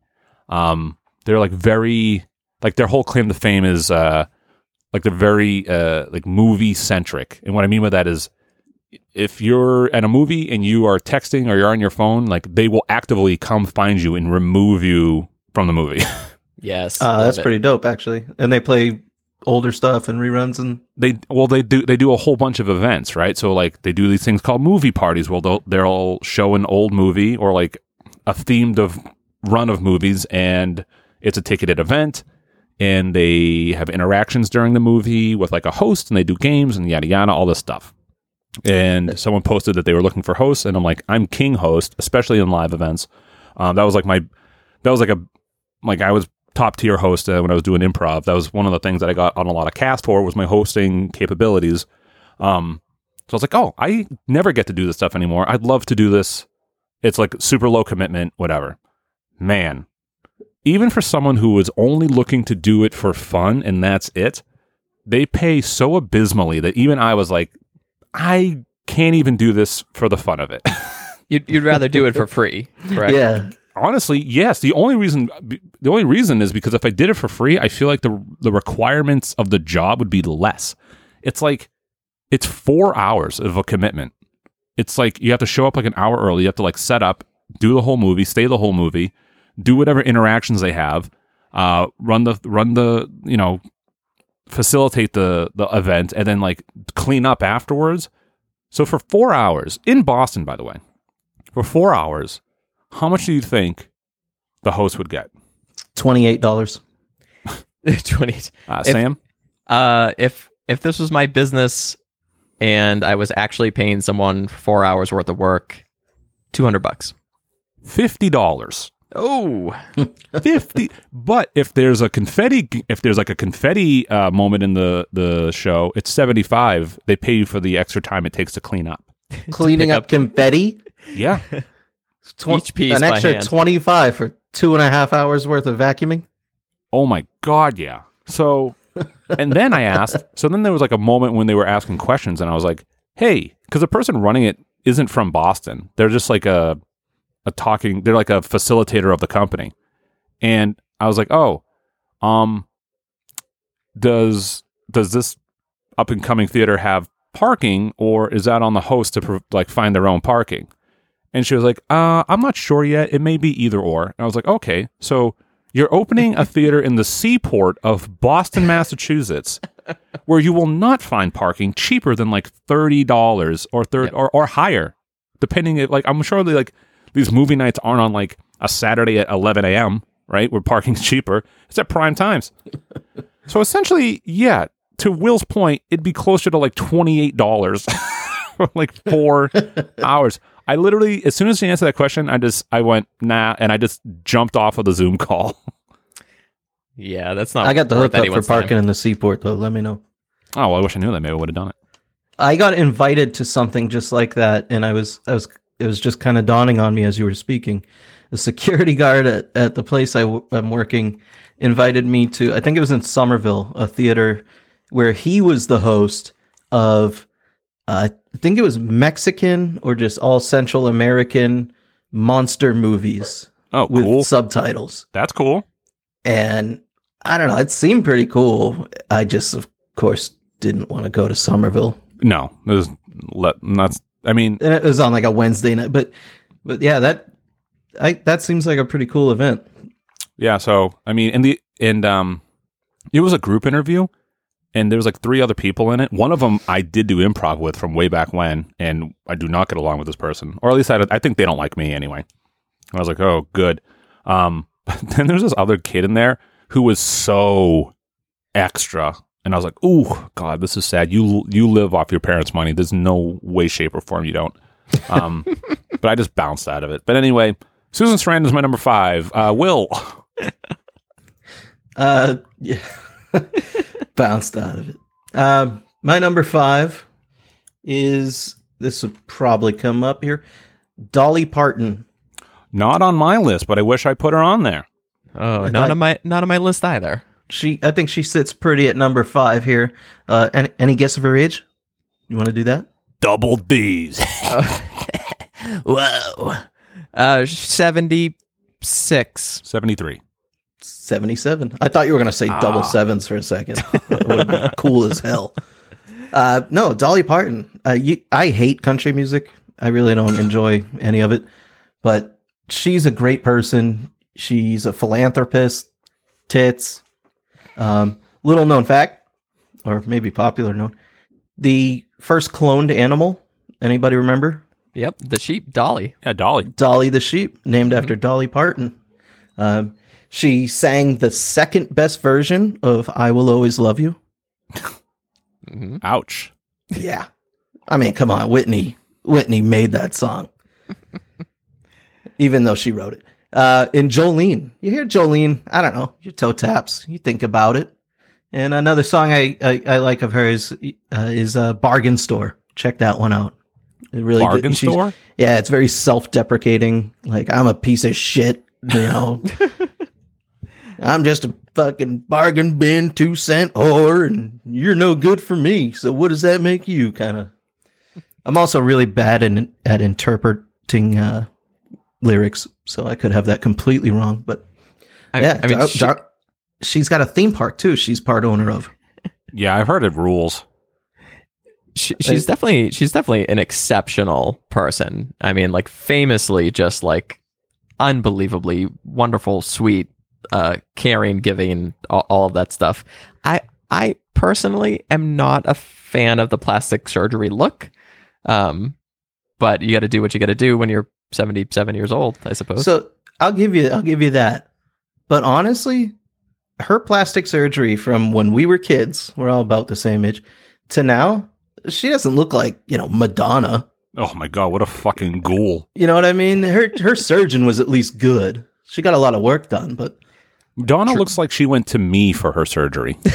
Um, they're like very like their whole claim to fame is uh like they're very uh like movie centric and what i mean by that is if you're at a movie and you are texting or you're on your phone like they will actively come find you and remove you from the movie Yes. Uh, that's it. pretty dope, actually. And they play older stuff and reruns and they well they do they do a whole bunch of events right? So like they do these things called movie parties where they'll they'll show an old movie or like a themed of run of movies and it's a ticketed event and they have interactions during the movie with like a host and they do games and yada yada all this stuff. And someone posted that they were looking for hosts and i'm like i'm king host especially in live events. Um, that was like my that was like a like i was top tier host uh, when i was doing improv that was one of the things that i got on a lot of cast for was my hosting capabilities um, so i was like oh i never get to do this stuff anymore i'd love to do this it's like super low commitment whatever man even for someone who is only looking to do it for fun and that's it they pay so abysmally that even i was like I can't even do this for the fun of it. You'd, you'd rather do it for free, right? yeah. Honestly, yes. The only reason the only reason is because if I did it for free, I feel like the the requirements of the job would be less. It's like it's 4 hours of a commitment. It's like you have to show up like an hour early, you have to like set up, do the whole movie, stay the whole movie, do whatever interactions they have, uh run the run the, you know, facilitate the the event and then like clean up afterwards. So for 4 hours in Boston by the way. For 4 hours, how much do you think the host would get? Twenty-eight dollars. Twenty. Uh, If- Sam? Uh, if if this was my business and I was actually paying someone four hours worth of work, two hundred bucks. $50. Oh, 50 but if there's a confetti if there's like a confetti uh, moment in the the show it's 75 they pay you for the extra time it takes to clean up Cleaning up up- confetti. yeah Tw- Each piece an extra hand. twenty-five for two and a half hours worth of vacuuming. oh my god yeah so and then I asked. So then there was like a moment when they were asking questions, and I was like, "Hey," because the person running it isn't from Boston. They're just like a a talking. They're like a facilitator of the company, and I was like, "Oh, um, does does this up and coming theater have parking, or is that on the host to like find their own parking?" And she was like, uh, I'm not sure yet. It may be either or. And I was like, okay, so you're opening a theater in the seaport of Boston, Massachusetts, where you will not find parking cheaper than like thirty dollars or third or, or higher, depending. If, like I'm sure they like these movie nights aren't on like a Saturday at 11 a.m. Right, where parking's cheaper. It's at prime times. so essentially, yeah. To Will's point, it'd be closer to like twenty eight dollars for like four hours. I literally, as soon as she answered that question, I just I went nah, and I just jumped off of the Zoom call. Yeah, that's not. I got the worth hookup for anyone's time. parking in the seaport, though. Let me know. Oh, well, I wish I knew that. Maybe I would have done it. I got invited to something just like that, and I was, I was, it was just kind of dawning on me as you were speaking. The security guard at, at the place I w- I'm working invited me to, I think it was in Somerville, a theater where he was the host of, uh, I think it was Mexican or just all Central American monster movies Oh, with cool. subtitles. That's cool. And I don't know, it seemed pretty cool. I just, of course, didn't want to go to Somerville. No, it was let. That's. I mean, and it was on like a Wednesday night. But but yeah, that I that seems like a pretty cool event. yeah. So I mean, and the and um, it was a group interview, and there was like three other people in it. One of them I did do improv with from way back when, and I do not get along with this person, or at least I, I think they don't like me anyway. And I was like, oh, good. Um, but then there's this other kid in there who was so extra, and I was like, ooh, God, this is sad. You you live off your parents' money. There's no way, shape, or form you don't. Um, but I just bounced out of it. But anyway, Susan Sarandon is my number five. Uh, Will, Uh yeah. Bounced out of it. Um my number five is this would probably come up here. Dolly Parton. not on my list, but I wish I put her on there. Oh, I not thought- on my not on my list either. She I think she sits pretty at number five here. Uh any, any guess of her age? You want to do that? Double D's. Whoa. Uh, seventy six. 73. 77. I thought you were going to say double sevens for a second. that would be cool as hell. Uh, no, Dolly Parton. Uh, you, I hate country music. I really don't enjoy any of it, but she's a great person. She's a philanthropist, tits. Um, little known fact, or maybe popular known, the first cloned animal. Anybody remember? Yep, the sheep Dolly. Yeah, Dolly. Dolly the sheep, named after Dolly Parton. Um, she sang the second best version of "I Will Always Love You." hmm Ouch. Yeah, I mean, come on, Whitney. Whitney made that song, even though she wrote it. Uh, and Jolene, you hear Jolene? I don't know. Your toe taps. You think about it. And another song I I, I like of hers uh, is uh, "Bargain Store." Check that one out. It really good- Bargain she's- store? Yeah, it's very self-deprecating. Like I'm a piece of shit, you know. I'm just a fucking bargain bin two cent whore, and you're no good for me. So what does that make you? Kind of. I'm also really bad in, at interpreting uh, lyrics, so I could have that completely wrong. But I, yeah, I mean, Dar- she- Dar- she's got a theme park too. She's part owner of. Yeah, I've heard it rules. she, she's definitely she's definitely an exceptional person. I mean, like famously, just like unbelievably wonderful, sweet, uh, caring, giving, all, all of that stuff. I I personally am not a fan of the plastic surgery look, um, but you got to do what you got to do when you're 77 years old, I suppose. So I'll give you I'll give you that. But honestly, her plastic surgery from when we were kids, we're all about the same age, to now, she doesn't look like, you know, Madonna. Oh my god, what a fucking ghoul. You know what I mean? Her her surgeon was at least good. She got a lot of work done, but Donna looks like she went to me for her surgery.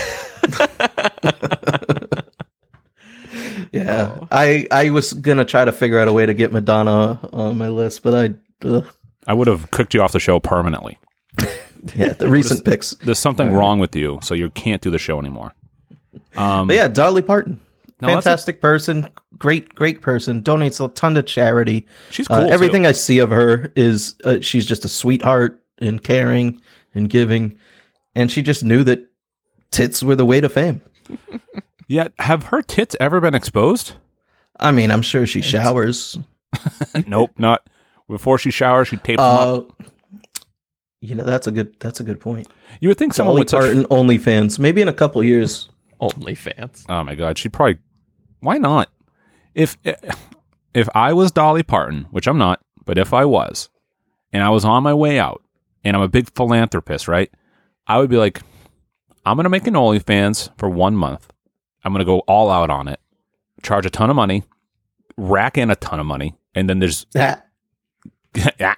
yeah. I I was gonna try to figure out a way to get Madonna on my list, but I ugh. I would have kicked you off the show permanently. yeah, the recent picks. There's something wrong with you, so you can't do the show anymore. Um, But yeah, Dolly Parton, No, that's a- fantastic person, great, great person. Donates a ton to charity. she's Uh, everything too. I see of her is uh, she's just a sweetheart and caring and giving, and she just knew that tits were the way to fame. Yet, have her tits ever been exposed? I mean, I'm sure she showers. nope, not. Before she showers, she tapes them up. Uh, you know, that's a good that's a good point. You would think someone Dolly with such. Parton OnlyFans, maybe in a couple years. OnlyFans. Oh my god, she'd probably. Why not? If if I was Dolly Parton, which I'm not, but if I was, and I was on my way out, and I'm a big philanthropist, right? I would be like, I'm gonna make an OnlyFans for one month. I'm gonna go all out on it, charge a ton of money, rack in a ton of money, and then there's yeah,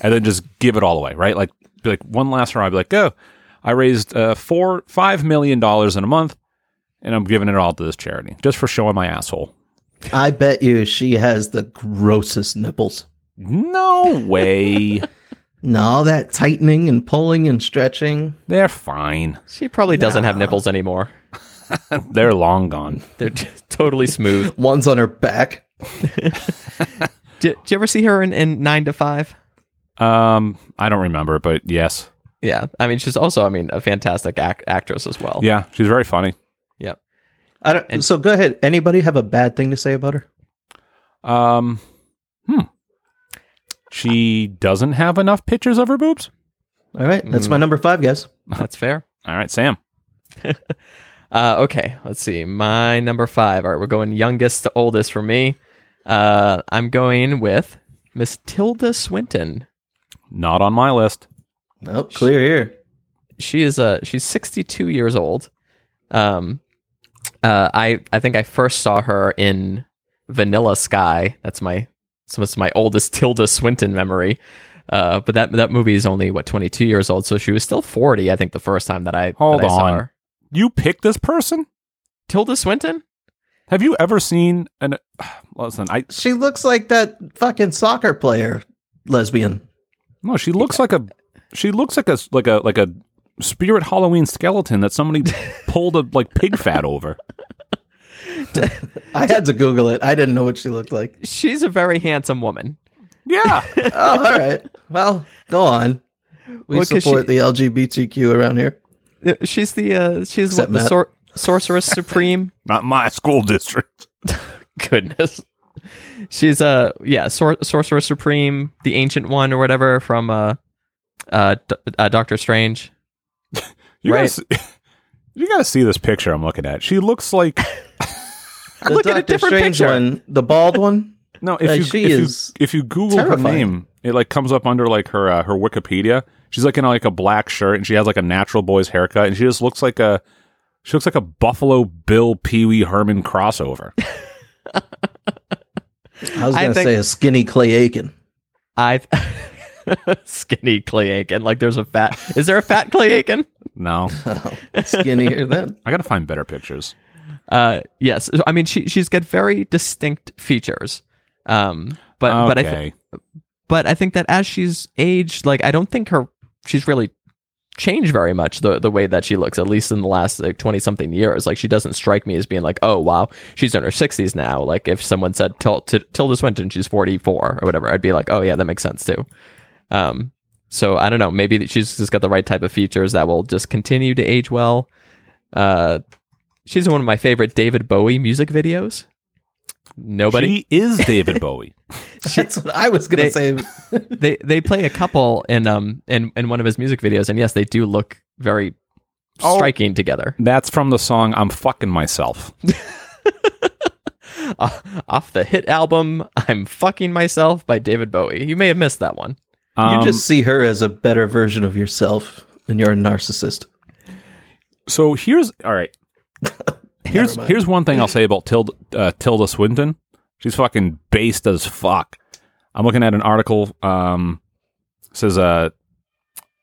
and then just give it all away, right? Like, be like one last round. I'd be like, oh, I raised uh, four, five million dollars in a month, and I'm giving it all to this charity just for showing my asshole. I bet you she has the grossest nipples. No way, No, all that tightening and pulling and stretching. they're fine. She probably doesn't have nipples anymore. They're long gone. They're just totally smooth. One's on her back. Did, did you ever see her in, in Nine to Five? Um, I don't remember, but yes, Yeah, I mean she's also, I mean, a fantastic ac- actress as well. yeah, she's very funny. Yep. I don't. And- so go ahead. Anybody have a bad thing to say about her? Um. She doesn't have enough pictures of her boobs. All right, that's my number five, guys. That's fair. All right, Sam. Uh, okay, let's see. My number five. All right, we're going youngest to oldest for me. Uh, I'm going with Miss Tilda Swinton. Not on my list. Nope, clear here. She is uh she's 62 years old. Um, uh, I I think I first saw her in Vanilla Sky. That's my so it's my oldest Tilda Swinton memory. Uh, but that that movie is only what 22 years old, so she was still 40. I think the first time that I Hold that I saw on. her. You picked this person? Tilda Swinton. Have you ever seen an? Listen, I She looks like that fucking soccer player lesbian. no. She looks like a. She looks like a like a like a spirit Halloween skeleton that somebody pulled a like pig fat over. I had to Google it. I didn't know what she looked like. She's a very handsome woman. Yeah, Oh, all right. Well, go on. We Well, 'cause support she- the LGBTQ around here. Uh, She's the uh, she's Except what, the sor- sorceress supreme. not my school district. Goodness, she's uh yeah sor- sorcerer supreme, the ancient one or whatever from uh uh, D- uh Doctor Strange. You Right. Gotta see, you gotta see this picture I'm looking at. She looks like I'm looking at a different Strange picture. one, the bald one. no. If Like, you she if is you if you Google her name, it like comes up under like her uh, her Wikipedia. She's like in like a black shirt and she has like a natural boy's haircut and she just looks like a she looks like a Buffalo Bill Pee Wee Herman crossover. I was gonna think- say a skinny Clay Aiken. I skinny Clay Aiken. Like there's a fat. Is there a fat Clay Aiken? No, Skinnier than. I gotta find better pictures. Uh, yes. I mean, she she's got very distinct features. Um, but but I th- but I think that as she's aged, like I don't think her she's really changed very much the the way that she looks, at least in the last like twenty something years. Like she doesn't strike me as being like, oh wow, she's in her sixties now. Like if someone said Til- Til- Tilda Swinton, she's forty four or whatever, I'd be like, oh yeah, that makes sense too. Um, so I don't know, maybe that she's just got the right type of features that will just continue to age well. Uh, she's in one of my favorite David Bowie music videos. Nobody. she is David Bowie. That's what I was gonna They- say. they they play a couple in um in in one of his music videos, and yes, they do look very Oh. striking together. That's from the song "I'm Fucking Myself." Uh, off the hit album "I'm Fucking Myself" by David Bowie. You may have missed that one. Um, you just see her as a better version of yourself, and you're a narcissist. So here's all right. Here's here's one thing I'll say about Tilda uh, Tilda Swinton. She's fucking based as fuck. I'm looking at an article. Um, says uh,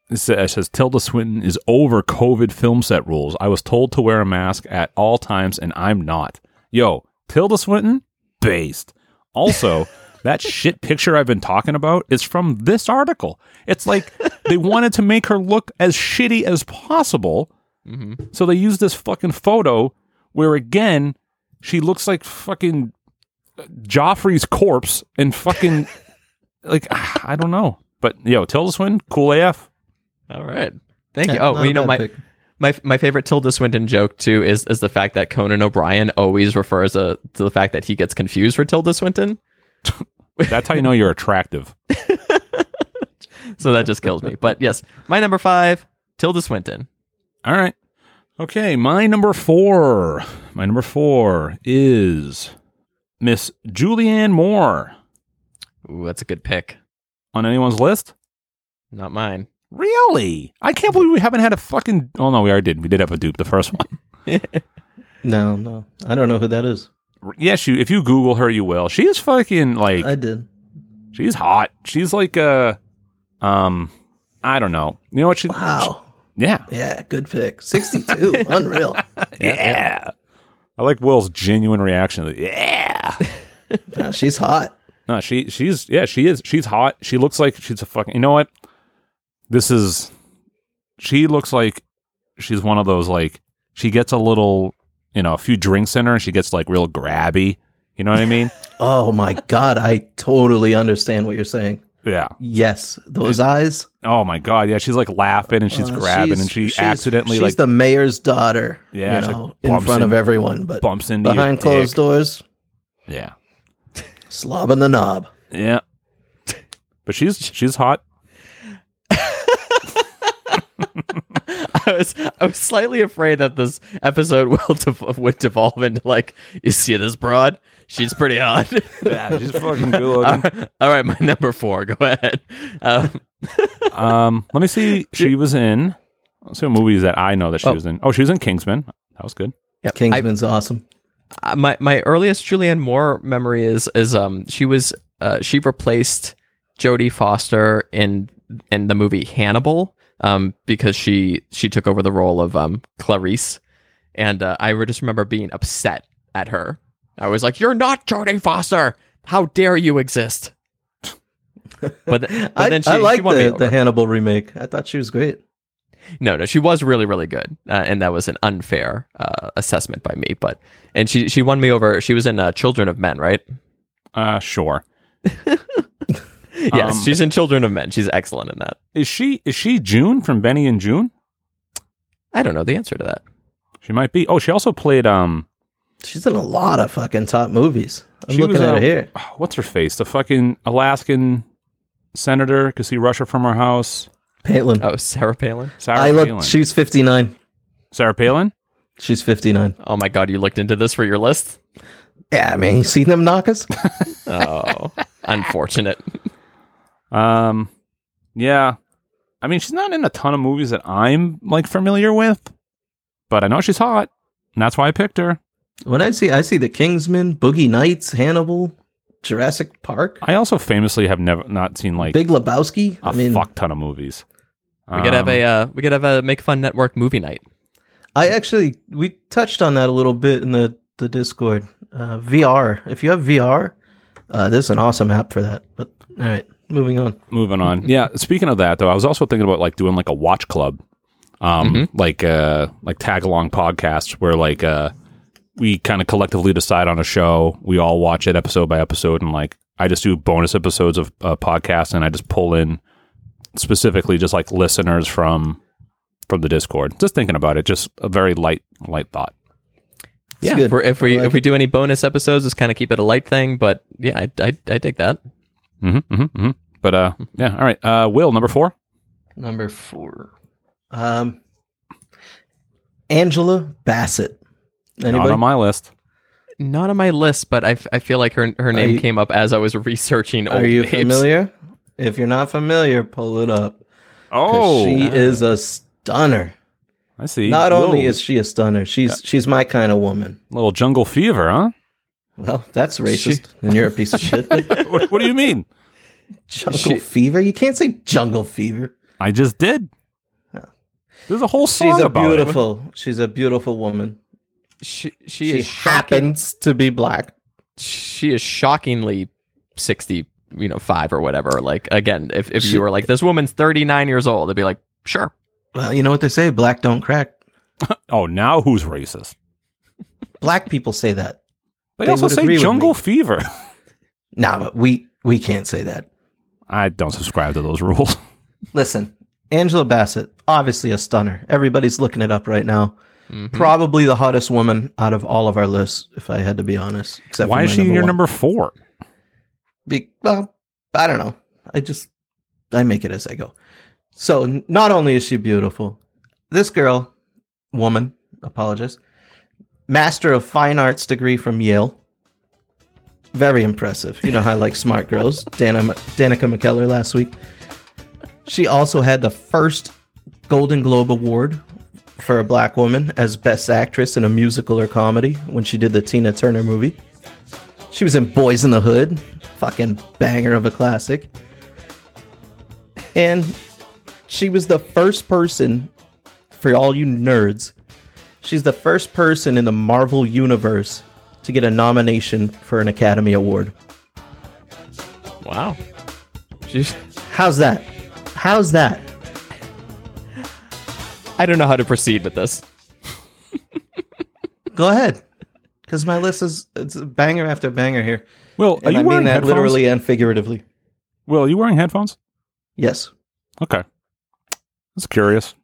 it sa- it says Tilda Swinton is over COVID film set rules. I was told to wear a mask at all times, and I'm not. Yo, Tilda Swinton, based. Also, that shit picture I've been talking about is from this article. It's like they wanted to make her look as shitty as possible. Hmm So they use this fucking photo where again she looks like fucking Joffrey's corpse and fucking like I don't know. But yo, Tilda Swinton, cool AF. All right. Thank you. Oh, well, you know my pick. my my favorite Tilda Swinton joke too is is the fact that Conan O'Brien always refers uh to the fact that he gets confused for Tilda Swinton. That's how you know you're attractive. So that just kills me. But yes, my number five, Tilda Swinton. All right. Okay, my number four. My number four is Miss Julianne Moore. Ooh, that's a good pick. On anyone's list? Not mine. Really? I can't believe we haven't had a fucking. Oh no, we already did. We did have a dupe, the first one. No, no, I don't know who that is. yes, you. If you Google her, you will. She is fucking like. I did. she's hot. She's like uh um, I don't know. You know what she? Wow. Yeah, Yeah, good pick. 62. Unreal. yeah. I like Will's genuine reaction. Like, yeah. Yeah, she's hot. No, she she's yeah, she is. She's hot. She looks like she's a fucking. You know what? This is. She looks like she's one of those like she gets a little, you know, a few drinks in her, and she gets like real grabby. You know what I mean? Oh my God. I totally understand what you're saying. yeah. Yes. Those eyes. Oh my god. Yeah, she's like laughing and she's Uh, grabbing she's- and she she's- accidentally she's like the mayor's daughter. Yeah, you she know, in bumps front of in- everyone, but bumps into your behind closed dick. doors, Yeah. slobbing the knob. Yeah. But she's she's hot. I was I was slightly afraid that this episode will dev- would devolve into like you see this broad she's pretty hot. Yeah, she's fucking good looking. right, all right, my number four. Go ahead. Um, Um, let me see. She was in. Let's see what movies that I know that she Oh. was in. Oh, she was in Kingsman. That was good. Yeah, Kingsman's awesome. uh, my my earliest Julianne Moore memory is is um she was uh she replaced Jodie Foster in in the movie Hannibal um because she she took over the role of um Clarice and uh, I just remember being upset at her. I was like, "You're not Jodie Foster. How dare you exist?" But, th- but I, then she, I she like won me the, over. the Hannibal remake. I thought she was great. No, no, she was really, really good, uh, and that was an unfair uh, assessment by me. But and she she won me over. She was in uh, Children of Men, right? Uh, sure. Yes, Um, she's in Children of Men. She's excellent in that. Is she is she June from Benny and Joon? I don't know the answer to that. She might be. Oh, she also played um. She's in a lot of fucking top movies. I'm She looking was, at uh, her here. oh, What's her face? The fucking Alaskan senator. Could see Russia from her house. Palin. Oh, Sarah Palin. Sarah I Palin. look. She's 59. Sarah Palin. She's 59. Oh my God, you looked into this for your list. Yeah, I mean, you seen them knockers? Oh, unfortunate. Um, yeah. I mean, she's not in a ton of movies that I'm like familiar with, but I know she's hot, and that's why I picked her. when I see, I see the Kingsman, Boogie Nights, Hannibal, Jurassic Park, I also famously have never not seen like Big Lebowski. a I mean, fuck ton of movies. We could have a uh, we could have a Make Fun Network movie night. I actually we touched on that a little bit in the the Discord. Uh, VR. If you have VR, uh, this is an awesome app for that. But all right, moving on. moving on. Yeah. Speaking of that, though, I was also thinking about like doing like a watch club, um, Mm-hmm. like uh, like tag along podcasts where like uh, we kind of collectively decide on a show. We all watch it episode by episode, and like I just do bonus episodes of uh, podcasts, and I just pull in specifically just like listeners from from the Discord. Just thinking about it, just a very light light thought. Yeah, good. if, we're- if we like if we do any bonus episodes, just kind of keep it a light thing. But yeah, I I, I dig that. hmm hmm hmm But uh, yeah. All right. Uh, Will number four. Number four. Um, Angela Bassett. Not Anybody? on my list. Not on my list, but I, f- I feel like her her name you- came up as I was researching. Are old you names. familiar? If you're not familiar, pull it up. Oh, she is a stunner. I see. Not only is she a stunner, she's she's my kind of woman. little jungle fever, huh? Well, that's racist, and you're a piece of shit. what, what do you mean? jungle She- fever? You can't say jungle fever. I just did. Yeah, There's a whole song She's a about it. beautiful. She's a beautiful woman. She she, She is shocking, happens to be black. she is shockingly sixty, you know, five or whatever. Like again, if if She- you were like this woman's thirty nine years old, I'd be like, sure. Well, you know what they say: black don't crack. Oh, now who's racist? Black people say that. They, They also say jungle fever. Nah, but we we can't say that. I don't subscribe to those rules. Listen, Angela Bassett, obviously a stunner. Everybody's looking it up right now. Mhm. Probably the hottest woman out of all of our lists, if I had to be honest. Except Why is she your one. number four? Be- well, I don't know. I just I make it as I go. So not only is she beautiful, this girl, woman, apologize, master of fine arts degree from Yale. Very impressive. You know how I like smart girls. Dana, Danica McKellar last week. She also had the first Golden Globe Award for a black woman as best actress in a musical or comedy when she did the Tina Turner movie. She was in Boys in the Hood, fucking banger of a classic. And she was the first person, for all you nerds, she's the first person in the Marvel Universe to get a nomination for an Academy Award. Wow. She's, How's that? How's that? I don't know how to proceed with this. Go ahead. Because my list is it's banger after banger here. Will, are And you I mean wearing that headphones? literally and figuratively. Will, are you wearing headphones? Yes. Okay. That's curious.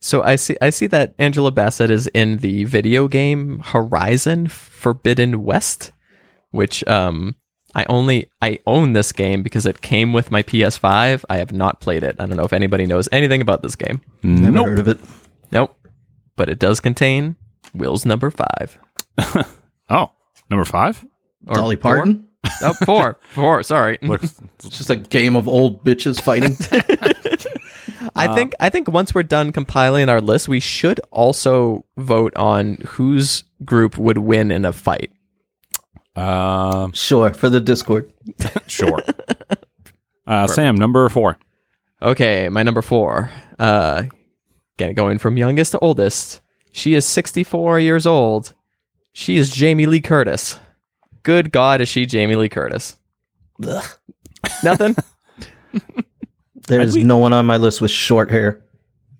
So I see I see that Angela Bassett is in the video game Horizon Forbidden West, which um I only I own this game because it came with my PS5. I have not played it. I don't know if anybody knows anything about this game. Never Nope. heard of it. Nope. But it does contain Will's number 5. Oh, number five? Or Dolly four? Parton? Oh, four. Four, sorry. It's just a game of old bitches fighting. I think I think once we're done compiling our list, we should also vote on whose group would win in a fight. Um, sure, for the Discord. sure. Uh, Sam, number four. Okay, my number four. Uh, again, going from youngest to oldest. She is 64 years old. She is Jamie Lee Curtis. Good God, is she Jamie Lee Curtis? Ugh. Nothing. There is no one on my list with short hair.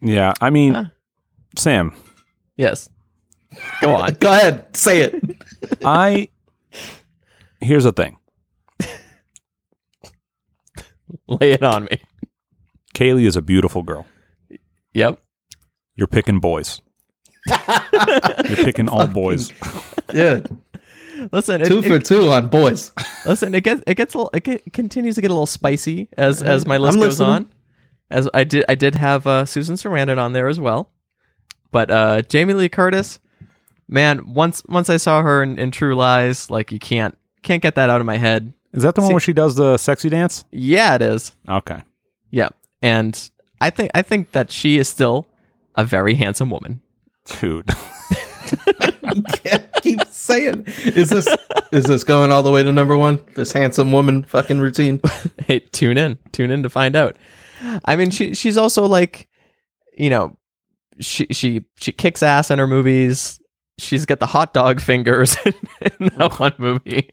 Yeah, I mean, Huh. Sam, yes. Go on. Go ahead, say it. I. Here's the thing Lay it on me. Kaylee is a beautiful girl. Yep. You're picking boys. You're picking all boys. Yeah, Listen, two it- for two on boys. listen. It gets it gets a little, it, get, continues to get a little spicy as as my I'm list goes listening. on. As I did, I did have uh, Susan Sarandon on there as well, but uh, Jamie Lee Curtis, man. Once once I saw her in, in True Lies, like you can't can't get that out of my head. Is that the one where she does the sexy dance? Yeah, it is. Okay. Yeah, and I think I think that she is still a very handsome woman. Dude. Can't keep saying. Is this is this going all the way to number one? This handsome woman fucking routine. hey, tune in, tune in to find out. I mean, she she's also like, you know, she she she kicks ass in her movies. She's got the hot dog fingers in, in that one movie.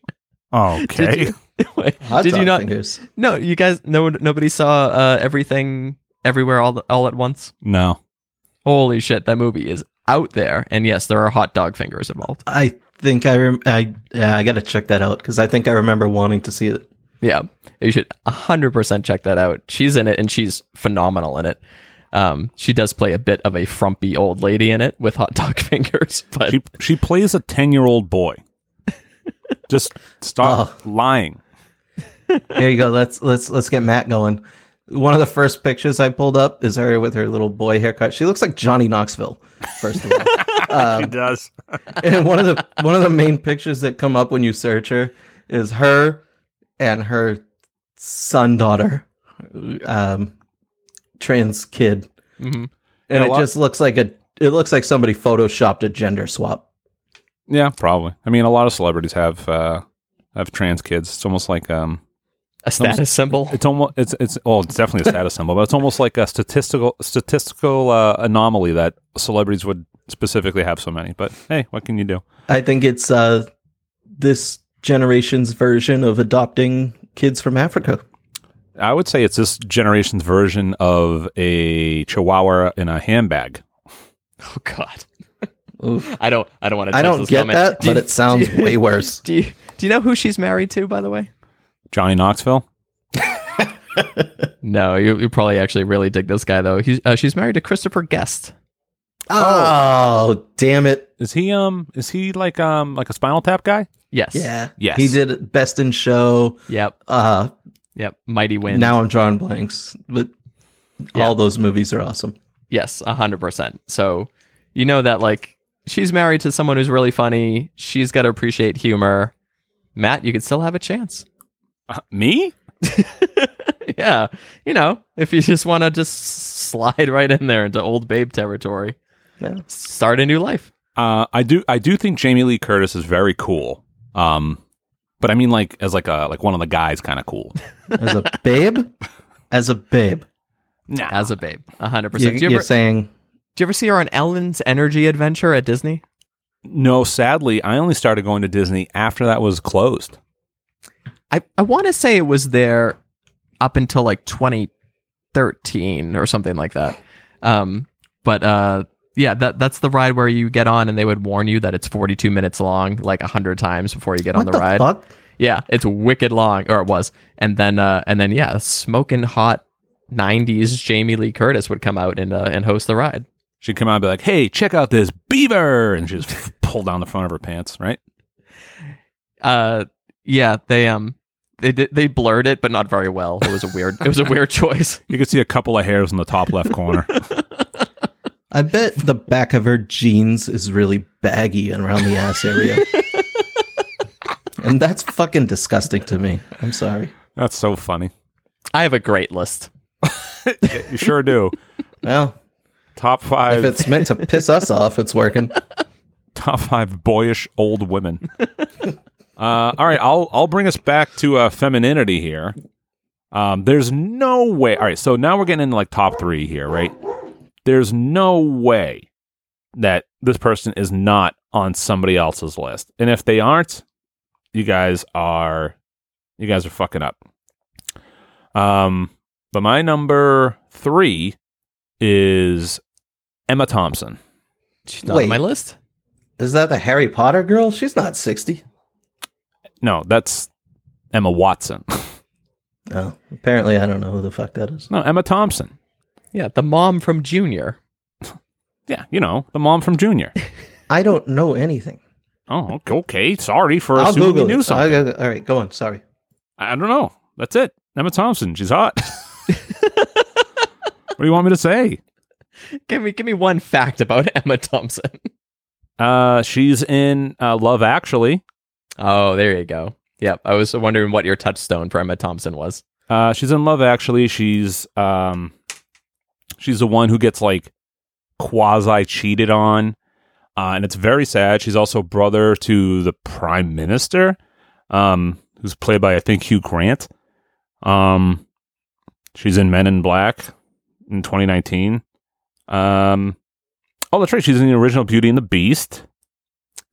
Okay. Did you, wait, did you not? fingers. No, you guys. No, nobody saw uh, everything, everywhere, all all at once. No. Holy shit, that movie is out there. And yes, there are hot dog fingers involved. I think I rem- I yeah I got to check that out because I think I remember wanting to see it. Yeah, you should 100% check that out. She's in it and she's phenomenal in it. Um, she does play a bit of a frumpy old lady in it with hot dog fingers, but She she plays a 10-year-old boy. Just stop lying. Here you go. Let's let's let's get Matt going. One of the first pictures I pulled up is her with her little boy haircut. She looks like Johnny Knoxville. First of all, um, does. and one of the one of the main pictures that come up when you search her is her and her son daughter, um, trans kid, Mhm. and Yeah, it lot- just looks like a it looks like somebody photoshopped a gender swap. Yeah, probably. I mean, a lot of celebrities have uh have trans kids. It's almost like um a status symbol. it's almost it's it's oh it's definitely a status symbol, but it's almost like a statistical statistical uh, anomaly that celebrities would specifically have so many. But hey, what can you do? I think it's uh, this generation's version of adopting kids from Africa. I would say it's this generation's version of a chihuahua in a handbag. Oh God. Oof. I don't. I don't want to. I don't get that, but it sounds way worse. Do you, do you know who she's married to, by the way? Johnny Knoxville. No, you, you probably actually really dig this guy though. He's uh, she's married to Christopher Guest. Oh, damn it! Is he um is he like um like a Spinal Tap guy? Yes. Yeah, Yes. He did Best in Show. Yep. Uh, Yep. Mighty Wind. now I'm drawing blanks, but Yeah. all those movies are awesome. Yes, a hundred percent. So you know that like she's married to someone who's really funny. She's got to appreciate humor. Matt, you could still have a chance. Uh, me? yeah, you know, if you just want to just slide right in there into old babe territory, Yeah. start a new life. Uh, I do I do think Jamie Lee Curtis is very cool. Um, but I mean like as like a like one of the guys kind of cool. As a babe, as a babe, Nah. As a babe, a hundred you, percent. Do you you're ever saying do you ever see her on Ellen's Energy Adventure at Disney? no, sadly, I only started going to Disney after that was closed. I, I want to say it was there up until like 2013 or something like that. Um, but uh, yeah, that that's the ride where you get on and they would warn you that it's 42 minutes long, like a hundred times before you get on what the, the ride. fuck? Yeah, it's wicked long, or it was. And then uh, and then yeah, smoking hot 90s Jamie Lee Curtis would come out and uh, and host the ride. She'd come out and be like, "Hey, check out this beaver," and she just pull down the front of her pants, right? Uh, yeah, they um. They, did, they blurred it, but not very well. It was a weird. It was a weird choice. You could see a couple of hairs in the top left corner. I bet the back of her jeans is really baggy and around the ass area. and that's fucking disgusting to me. I'm sorry. That's so funny. I have a great list. You sure do. Well, Top five. if it's meant to piss us off, it's working. top five boyish old women. uh, all right, I'll I'll bring us back to uh, femininity here. Um, there's no way. All right, so now we're getting into like top three here, right? There's no way that this person is not on somebody else's list, and if they aren't, you guys are you guys are fucking up. Um, but my number three is Emma Thompson. She's not Wait. on my list. Is that the Harry Potter girl? She's not 60. No, that's Emma Watson. Oh, apparently I don't know who the fuck that is. No, Emma Thompson. Yeah, the mom from Junior. Yeah, you know, the mom from Junior. I don't know anything. oh, okay, okay. Sorry for I'll assuming Google you knew it. something. I'll- all right, go on. Sorry. I don't know. That's it. Emma Thompson. She's hot. what do you want me to say? Give me give me one fact about Emma Thompson. Uh, she's in uh, Love Actually. Oh, there you go. Yep. I was wondering what your touchstone for Emma Thompson was. Uh, she's in Love Actually. She's um, she's the one who gets like quasi cheated on, uh, and it's very sad. She's also brother to the prime minister, um, who's played by I think Hugh Grant. Um, she's in Men in Black in 2019. Um, oh, that's right. She's in the original Beauty and the Beast.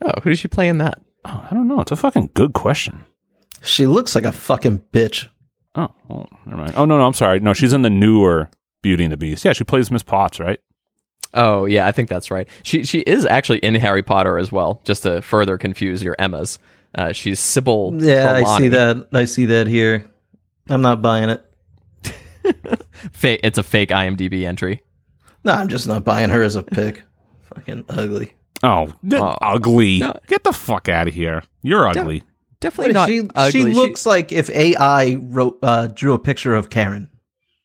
Oh, who did she play in that? Oh, I don't know. It's a fucking good question. She looks like a fucking bitch. Oh, well, never mind. Oh no, no, I'm sorry. No, she's in the newer Beauty and the Beast. Yeah, she plays Miss Potts, right? Oh, yeah, I think that's right. She she is actually in Harry Potter as well, just to further confuse your Emmas. Uh, she's Sybil. Yeah, I see that. I see that here. I'm not buying it. Fa- it's a fake IMDb entry. No, I'm just not buying her as a pick. fucking ugly. Oh, th- Oh. ugly! No. Get the fuck out of here. You're ugly. Definitely not she, ugly. she looks like if AI wrote uh, drew a picture of Karen.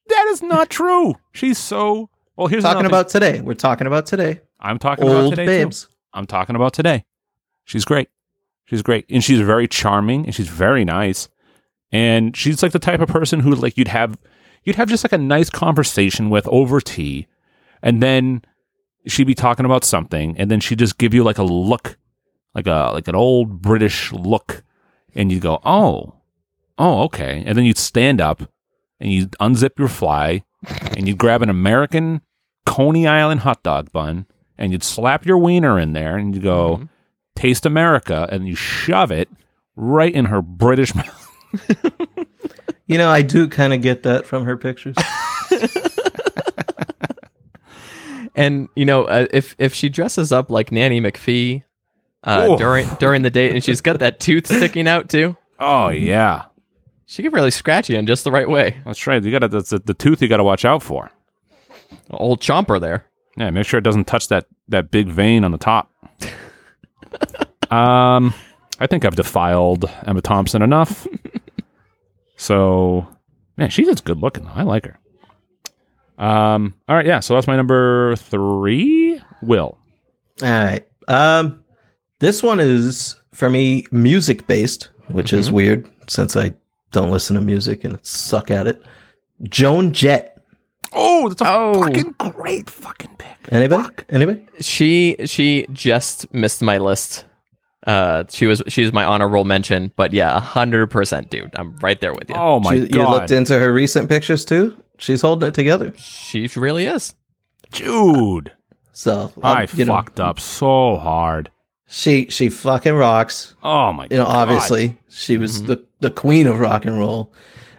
That is not true. She's so. Well, here's talking another thing. about today. We're talking about today. I'm talking about Old today babes. too. I'm talking about today. She's great. She's great, and she's very charming, and she's very nice, and she's like the type of person who like you'd have you'd have just like a nice conversation with over tea, and then she'd be talking about something, and then she'd just give you like a look, like a like an old British look, and you'd go, oh, oh, okay, and then you'd stand up, and you'd unzip your fly, and you'd grab an American Coney Island hot dog bun, and you'd slap your wiener in there, and you'd go, Mhm. taste America, and you shove it right in her British mouth. You know, I do kind of get that from her pictures. And you know, uh, if if she dresses up like Nanny McPhee uh, during during the date, and she's got that tooth sticking out too, Oh yeah, she can really scratch you in just the right way. that's right. You got to that's the, the tooth you got to watch out for. Old chomper there. Yeah, make sure it doesn't touch that that big vein on the top. um, I think I've defiled Emma Thompson enough. so, man, she's just good looking. though. I like her. Um, all right, yeah. So that's my number three. Will. All right. Um, this one is for me music based, which is weird since I don't listen to music and suck at it. Joan Jett. Oh, that's a Oh. fucking great fucking pick. Anybody? Anybody? She she just missed my list. Uh, she was she's my honor roll mention, but yeah, hundred percent, dude. I'm right there with you. Oh my She- you looked into her recent pictures too. She's holding it together. She really is. dude! So I um, you know, fucked up so hard. She she fucking rocks. Oh my You know, god! obviously she was Mm-hmm. the the queen of rock and roll.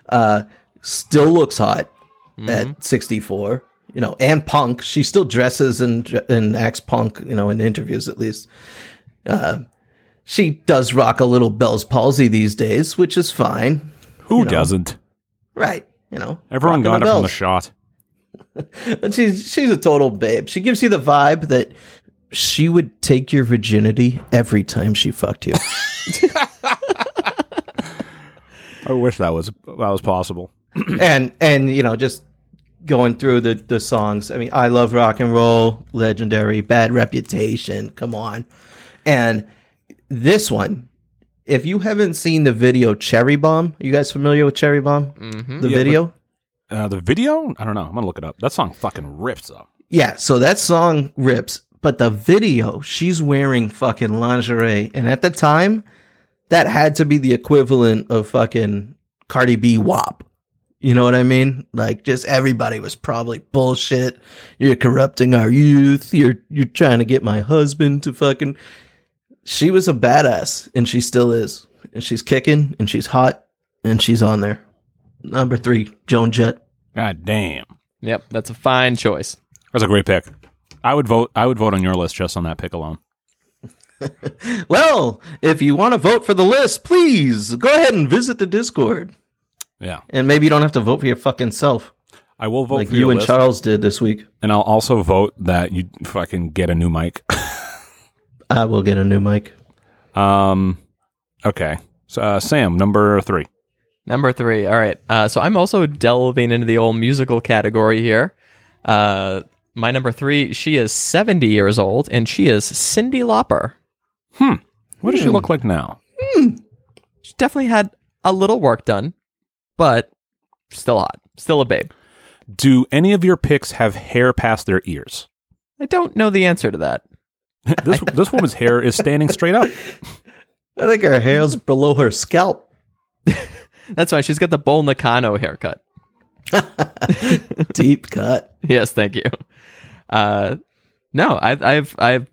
Uh, still looks hot Mm-hmm. at 64. You know, and punk. She still dresses and and acts punk. You know, in interviews at least. Uh, she does rock a little Bell's palsy these days, which is fine. Who you know. doesn't? Right. You know, Everyone got it from the shot. And she's she's a total babe. She gives you the vibe that she would take your virginity every time she fucked you. I wish that was that was possible. and and you know just going through the the songs. I mean, I love rock and roll, legendary, bad reputation. Come on, and this one. If you haven't seen the video Cherry Bomb, you guys familiar with Cherry Bomb? Mm-hmm. The Yeah, video? Uh, the video? I don't know. I'm gonna look it up. That song fucking rips up. Yeah, so that song rips, but the video, she's wearing fucking lingerie. And at the time, that had to be the equivalent of fucking Cardi B WAP. You know what I mean? Like just everybody was probably bullshit. You're corrupting our youth. You're you're trying to get my husband to fucking She was a badass and she still is. And she's kicking and she's hot and she's on there. Number 3, Joan Jett. God damn. Yep, that's a fine choice. That's a great pick. I would vote. I would vote on your list just on that pick alone. Well, if you want to vote for the list, please go ahead and visit the Discord. Yeah, And maybe you don't have to vote for your fucking self, I will vote like for you your and list, Charles did this week. and I'll also vote that you fucking get a new mic. I will get a new mic. um, okay. So, uh, Sam, number three. Number three. All right. Uh, so I'm also delving into the old musical category here. Uh, my number three, she is 70 years old, and she is Cyndi Lauper. Hmm. What does she look like now? Hmm. She definitely had a little work done, but still hot. Still a babe. Do any of your picks have hair past their ears? I don't know the answer to that. this this woman's hair is standing straight up. I think her hair's below her scalp. That's why she's got the Bull Nakano haircut. Deep cut. yes, thank you. Uh, no, I, I've I've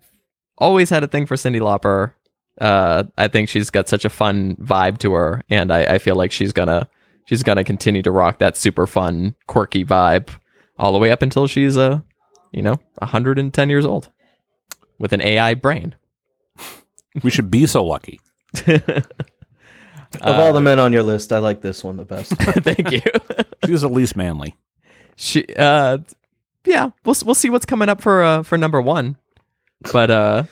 always had a thing for Cyndi Lauper. Uh, I think she's got such a fun vibe to her, and I, I feel like she's gonna she's gonna continue to rock that super fun, quirky vibe all the way up until she's uh, you know, 110 years old with an AI brain. We should be so lucky. Of all the men on your list, I like this one the best. Thank you. She's the least manly. she uh, yeah, we'll we'll see what's coming up for uh for number one, but uh,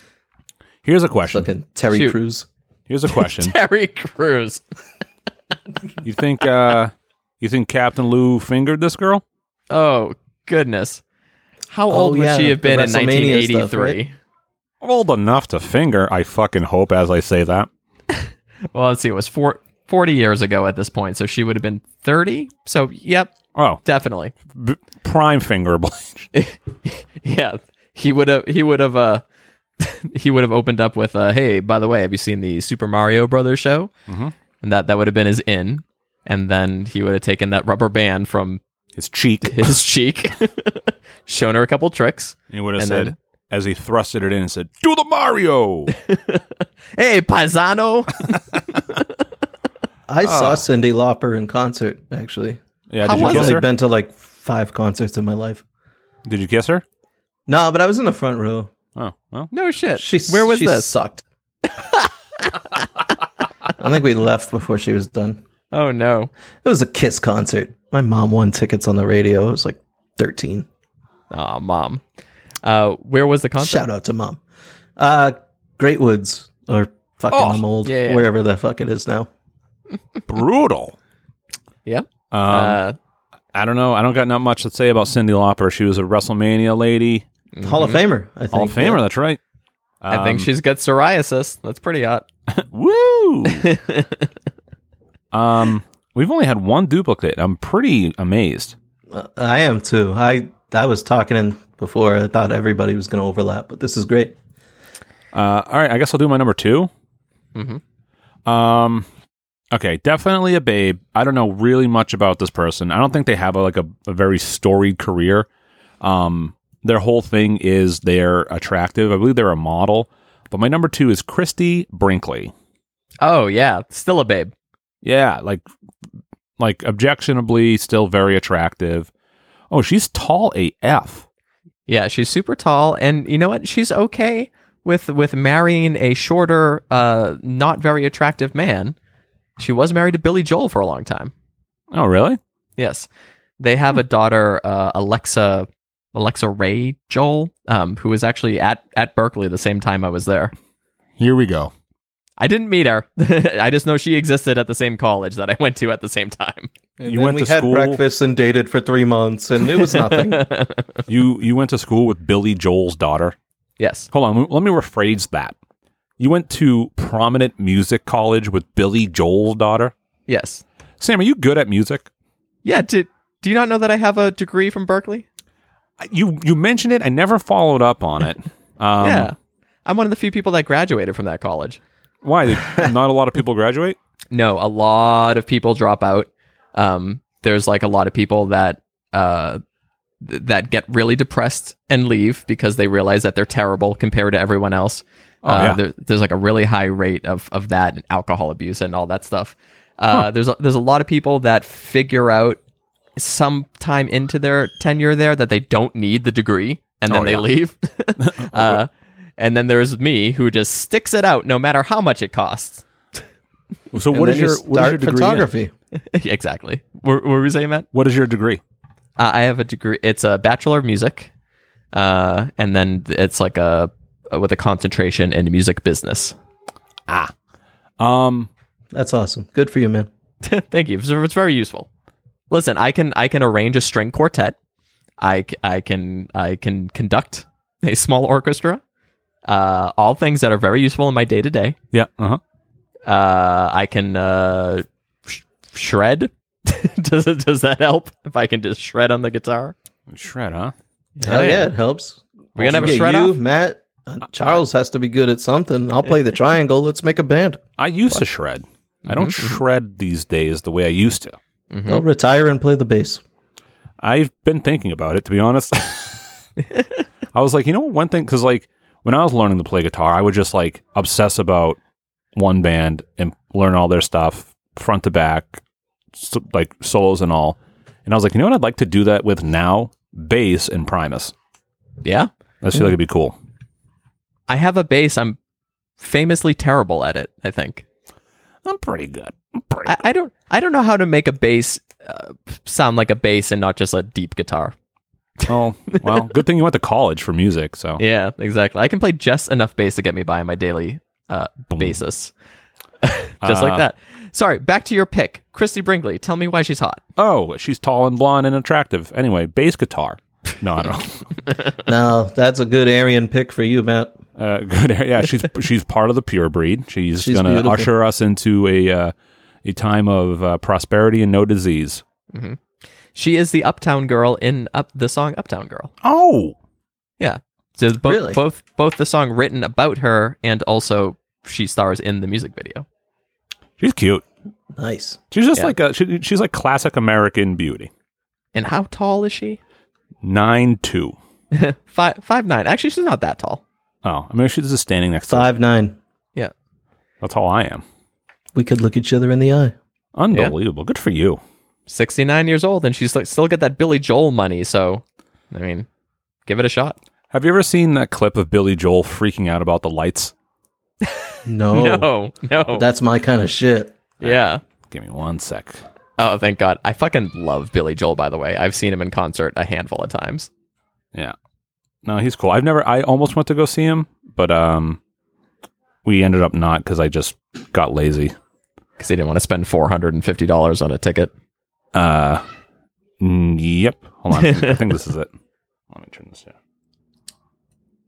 Here's a question. Fucking Terry Shoot. Crews. Here's a question. Terry Crews. You think uh you think Captain Lou fingered this girl? Oh goodness. How Oh, old would yeah, she have the been in WrestleMania 1983? stuff, right? Old enough to finger, I fucking hope as I say that. Well, let's see. It was four, 40 years ago at this point, so she would have been 30. So, yep, Oh, definitely. b- prime fingerable. Yeah, he would have. He would have. Uh, he would have opened up with, uh, "Hey, by the way, have you seen the Super Mario Brothers show?" Mhm. And that that would have been his in. And then he would have taken that rubber band from His cheek. his cheek, shown her a couple tricks. He would have said as he thrusted it in and said, "Do the Mario." Hey, paisano. I saw ah. Cyndi Lauper in concert, actually. yeah, How did you was kiss I've only her? been to like five concerts in my life. Did you kiss her? No, but I was in the front row. Oh, well. No shit. She Where was she this? Sucked. I think we left before she was done. Oh no. It was a Kiss concert. My mom won tickets on the radio. It was like 13. Aw, mom. Uh, where was the concert? Shout out to mom. Uh, Great Woods or fucking Oh, I'm old, yeah, yeah. wherever the fuck it is now. Brutal. Yeah. Um, uh, I don't know. I don't got not much to say about Cyndi Lauper. She was a WrestleMania lady, Hall of Famer. I think. Hall of Famer. That's right. I think Um, she's got psoriasis. That's pretty hot. Woo! um, we've only had one duplicate. I'm pretty amazed. Uh, I am too. I I was talking in before. I thought everybody was going to overlap, but this is great. Uh, all right, I guess I'll do my number 2 Mhm. Um, okay, definitely a babe. I don't know really much about this person. I don't think they have a, like a, a very storied career. Um, their whole thing is they're attractive. I believe they're a model. But my number two is Christie Brinkley. Oh yeah, still a babe. Yeah, like like objectionably still very attractive. Oh, she's tall AF. Yeah, she's super tall, and you know what? She's okay with with marrying a shorter, uh, not very attractive man. She was married to Billy Joel for a long time. Oh, really? Yes, they have a daughter, uh, Alexa Alexa Ray Joel, um, who was actually at at Berklee the same time I was there. Here we go. I didn't meet her. I just know she existed at the same college that I went to at the same time. And You then went we to had school- breakfast and dated for three months, and it was nothing. You you went to school with Billy Joel's daughter. yes. Hold on, let me rephrase that. You went to prominent music college with Billy Joel's daughter. Yes. Sam, are you good at music? Yeah. Did do you not know that I have a degree from Berklee? You you mentioned it. I never followed up on it. Um, yeah. I'm one of the few people that graduated from that college. Why? Not a lot of people graduate. No, a lot of people drop out. Um, there's like a lot of people that uh, th- that get really depressed and leave because they realize that they're terrible compared to everyone else. Oh, uh, yeah. there, there's like a really high rate of of that and alcohol abuse and all that stuff. Uh, There's a, there's a lot of people that figure out sometime into their tenure there that they don't need the degree and then Oh, they yeah. leave. uh, and then there's me who just sticks it out no matter how much it costs. So And what then your what is your degree? in? photography. exactly. What, what were we saying, Matt? What is your degree? Uh, I have a degree. It's a bachelor of music, uh, and then it's like a with a concentration in music business. Ah, um, That's awesome. Good for you, man. Thank you. It's, it's very useful. Listen, I can I can arrange a string quartet. I, c- I can I can conduct a small orchestra. Uh, all things that are very useful in my day to day. yeah. Uh huh. Uh, I can uh, sh- shred. does it, does that help? If I can just shred on the guitar, Shred, huh? Hell yeah, it helps. We're gonna have a Yeah, shred you, off. Matt. uh, Charles has to be good at something. I'll play the triangle. Let's make a band. I used to shred. I don't shred these days the way I used to. Mhm. I'll retire and play the bass. I've been thinking about it, to be honest. I was like, you know, what, one thing, because like when I was learning to play guitar, I would just like obsess about one band and learn all their stuff front to back, so, like solos and all. And I was like, you know what, I'd like to do that with now bass and Primus. Yeah. I just feel like it'd be cool. I have a bass. I'm famously terrible at it. I think. I'm pretty good. I'm pretty I, I don't. I don't know how to make a bass uh, sound like a bass and not just a deep guitar. Oh, well, good thing you went to college for music. So Yeah, exactly. I can play just enough bass to get me by on my daily uh, basis. just like Uh, that. Sorry. Back to your pick, Christie Brinkley. Tell me why she's hot. oh, she's tall and blonde and attractive. Anyway, bass guitar. No, I don't. No, that's a good Aryan pick for you, Matt. Uh, good. Yeah, she's she's part of the pure breed. She's, She's gonna usher us into a uh, a time of uh, prosperity and no disease. She is the Uptown Girl in up the song Uptown Girl. Oh, yeah. So both Really? both both the song written about her and also she stars in the music video. she's cute. Nice. She's just Yeah. like a she, she's like classic American beauty. And how tall is she? Nine two. five five nine. Actually, she's not that tall. Oh, I mean she's just standing next to. Me. Five nine. Yeah, That's all I am. We could look each other in the eye. Unbelievable. Good for you. 69 years old and she's like still got that Billy Joel money, so I mean, give it a shot. Have you ever seen that clip of Billy Joel freaking out about the lights? No, No, no. that's my kind of shit. Yeah. Give me one sec. Oh, thank God. I fucking love Billy Joel, by the way. I've seen him in concert a handful of times. Yeah. No, he's cool. I've never. I almost went to go see him, but um, we ended up not because I just got lazy. Because he didn't want to spend $450 on a ticket. Uh, yep. Hold on. I think this is it. Let me turn this down.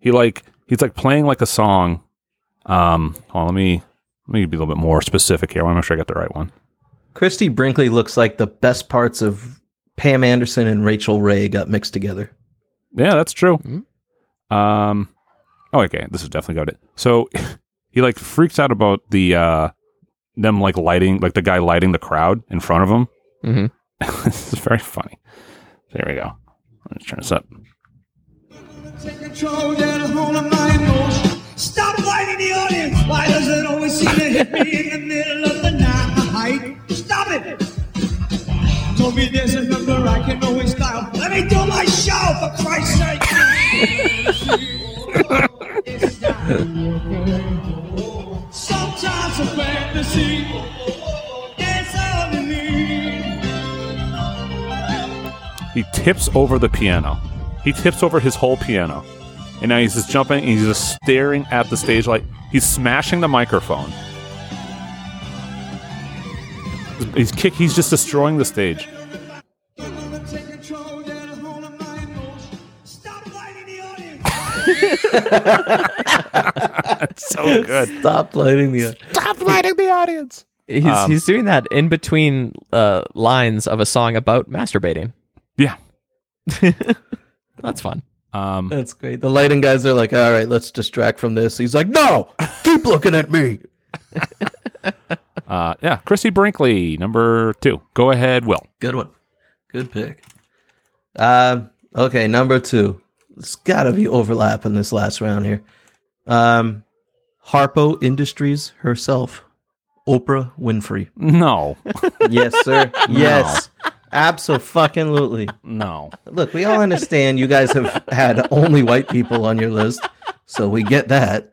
He like he's like playing like a song. Um, hold on, let me let me be a little bit more specific here. I want to make sure I got the right one. Christie Brinkley looks like the best parts of Pam Anderson and Rachael Ray got mixed together. Yeah, that's true. Mhm. Um, oh, okay, this is definitely got it. So he like freaks out about the uh them like lighting, like the guy lighting the crowd in front of him. Mm-hmm. this is very funny. There we go. Let's turn this up. Stop lighting the audience. Why does it always seem to hit me in the middle of the night? Stop it! Told me there's a number I can always dial. Let me do my show, for Christ's sake. Sometimes a fantasy. He tips over the piano. He tips over his whole piano. And now he's just jumping and he's just staring at the stage light. He's smashing the microphone. He's kick he's just destroying the stage. Take control, get a hold of my emotion. Stop lighting the audience. So good. Stop lighting the. Stop lighting the audience. He's, Um, he's doing that in between uh, lines of a song about masturbating. Yeah. That's fun. Um That's great. The lighting guys are like, all right, let's distract from this. He's like, no, keep looking at me. uh yeah, Chrissy Brinkley, number two. Go ahead, Will. Good one. Good pick. Um, okay, number two. It's got to be overlap in this last round here. Um, Harpo Industries herself, Oprah Winfrey. No. Yes, sir. yes, absolutely. No. Look, we all understand you guys have had only white people on your list, so we get that.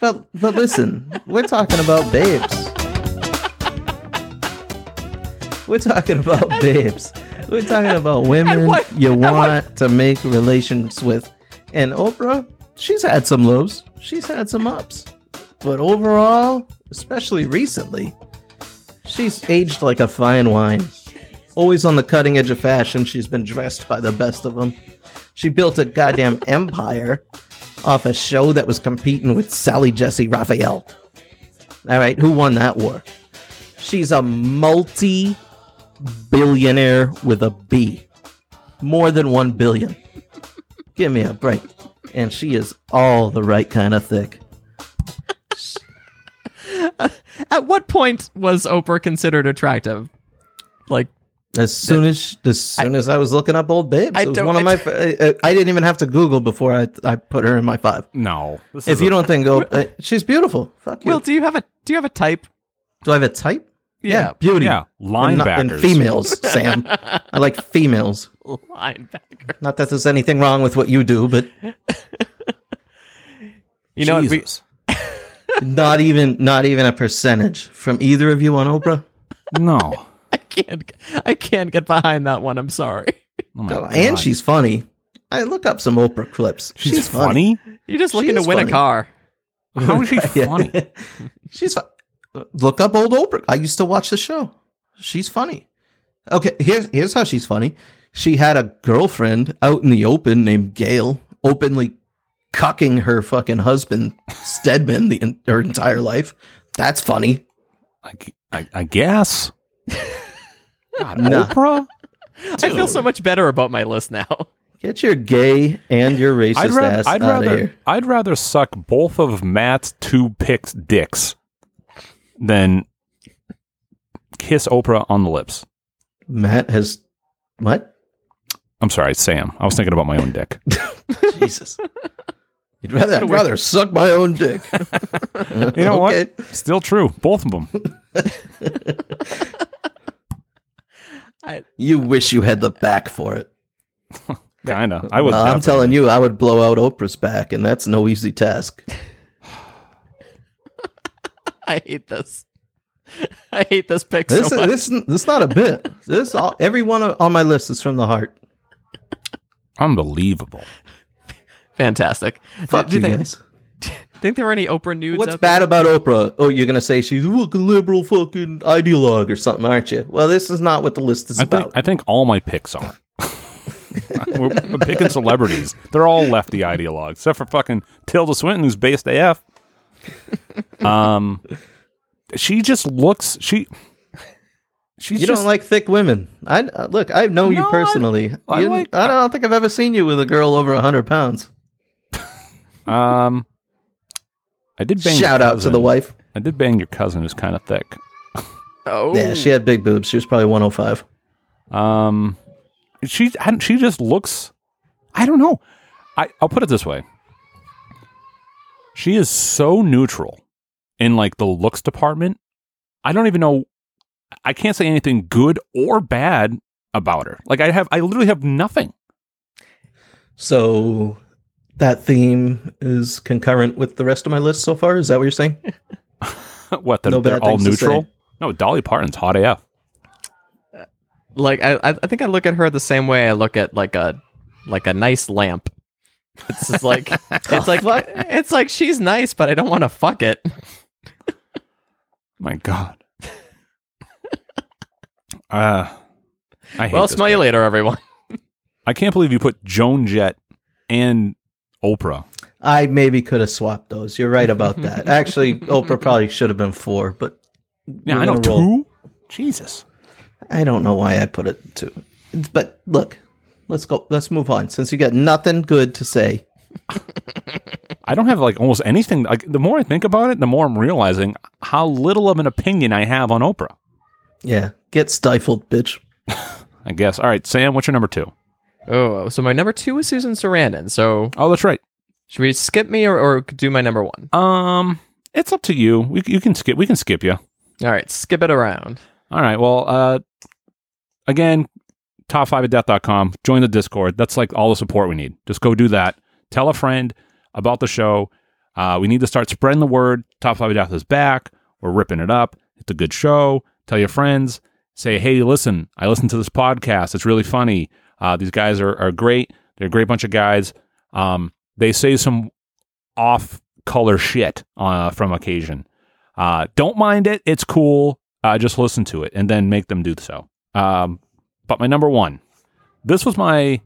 But but listen, we're talking about babes. We're talking about babes. We're talking about women what- you and what- want to make relations with. And Oprah, she's had some lows, she's had some ups. But overall, especially recently, she's aged like a fine wine. Always on the cutting edge of fashion, she's been dressed by the best of them. She built a goddamn empire off a show that was competing with Sally Jessy Raphael. All right, who won that war? She's a multi billionaire with a B. More than 1 billion. Give me a break. And she is all the right kind of thick. At what point was Oprah considered attractive? Like, As soon as as soon as I was looking up old babes, I it was one of I my. I, I didn't even have to Google before I I put her in my five. No. If you a- don't think oh, uh, she's beautiful, fuck you. Will, do you have a do you have a type? Do I have a type? Yeah. beauty. Yeah, And and linebackers. females, Sam. I like females. Linebacker. Not that there's anything wrong with what you do, but You know, what, we, not even not even a percentage from either of you on Oprah. No. I can't I can't get behind that one. I'm sorry. Oh my and she's funny. I look up some Oprah clips. she's, funny. You're just She looking to win funny. a car. How is she funny? she's fun. Look up old Oprah. I used to watch the show. She's funny. Okay, here's here's how she's funny. She had a girlfriend out in the open named Gail, openly cucking her fucking husband Stedman the her entire life. That's funny. I, I, I guess. God, Nah. Oprah. I feel so much better about my list now. Get your gay and your racist I'd rather, ass I'd out of here. I'd rather suck both of Matt's two picks dicks than kiss Oprah on the lips. Matt has what? I'm sorry, Sam. I was thinking about my own dick. Jesus. You'd rather I'd rather suck my own dick. You know Okay. what? Still true. Both of them. You wish you had the back for it. Kinda. I would. Well, I'm telling you, I would blow out Oprah's back, and that's no easy task. I hate this. I hate this pick This so is much. this is- this is not a bit. This all, everyone on my list is from the heart. Unbelievable. Fantastic. Fuck do you you think, guys. Think there were any Oprah nudes? What's out bad there? about Oprah? Oh, you're gonna say she's a liberal fucking ideologue or something, aren't you? Well, this is not what the list is I think about. I think all my picks are. we're, we're picking celebrities. They're all lefty ideologues, except for fucking Tilda Swinton, who's based AF. Um, she just looks. She. She's you just don't like thick women. I look. I know you No, I- personally. I You- like- I don't think I've ever seen you with a girl over hundred pounds. um. I did bang. your Shout out to the cousin. wife. I did bang your cousin, who's kind of thick. Oh, Yeah, she had big boobs. She was probably 105. Um, she hadn't- she just looks. I don't know. I I'll put it this way. She is so neutral in like the looks department. I don't even know. I can't say anything good or bad about her. Like I have, I literally have nothing. So that theme is concurrent with the rest of my list so far. Is that what you're saying? what? That No they're all things to say. neutral? No, Dolly Parton's hot AF. like I, I I think I look at her the same way I look at like a like a nice lamp. It's just like it's like what it's like she's nice, but I don't want to fuck it. My God. Uh, I hate Well, smell you later, everyone. I can't believe you put Joan Jett and Oprah. I maybe could have swapped those. You're right about that. Actually, Oprah probably should have been four, but Yeah, I know roll. two. Jesus. I don't know why I put it two. But look, let's go. Let's move on. Since you got nothing good to say, I don't have like almost anything. Like the more I think about it, the more I'm realizing how little of an opinion I have on Oprah. yeah, get stifled, bitch. I guess. All right, Sam, what's your number two? Oh, so my number two is Susan Sarandon. So Oh, that's right. should we skip me or, or do my number one? Um, it's up to you. We you can skip. We can skip you. All right, skip it around. All right. Well, uh, again, top five at death.com. Join the Discord. That's like all the support we need. Just go do that. Tell a friend about the show. Uh, we need to start spreading the word. Top five of death is back. We're ripping it up. It's a good show. Tell your friends. Say, hey, listen, I listened to this podcast. It's really funny. Uh, these guys are, are great. They're a great bunch of guys. Um, they say some off color shit uh, from occasion. Uh, don't mind it. It's cool. Uh, just listen to it and then make them do so. Um, but my number one, this was my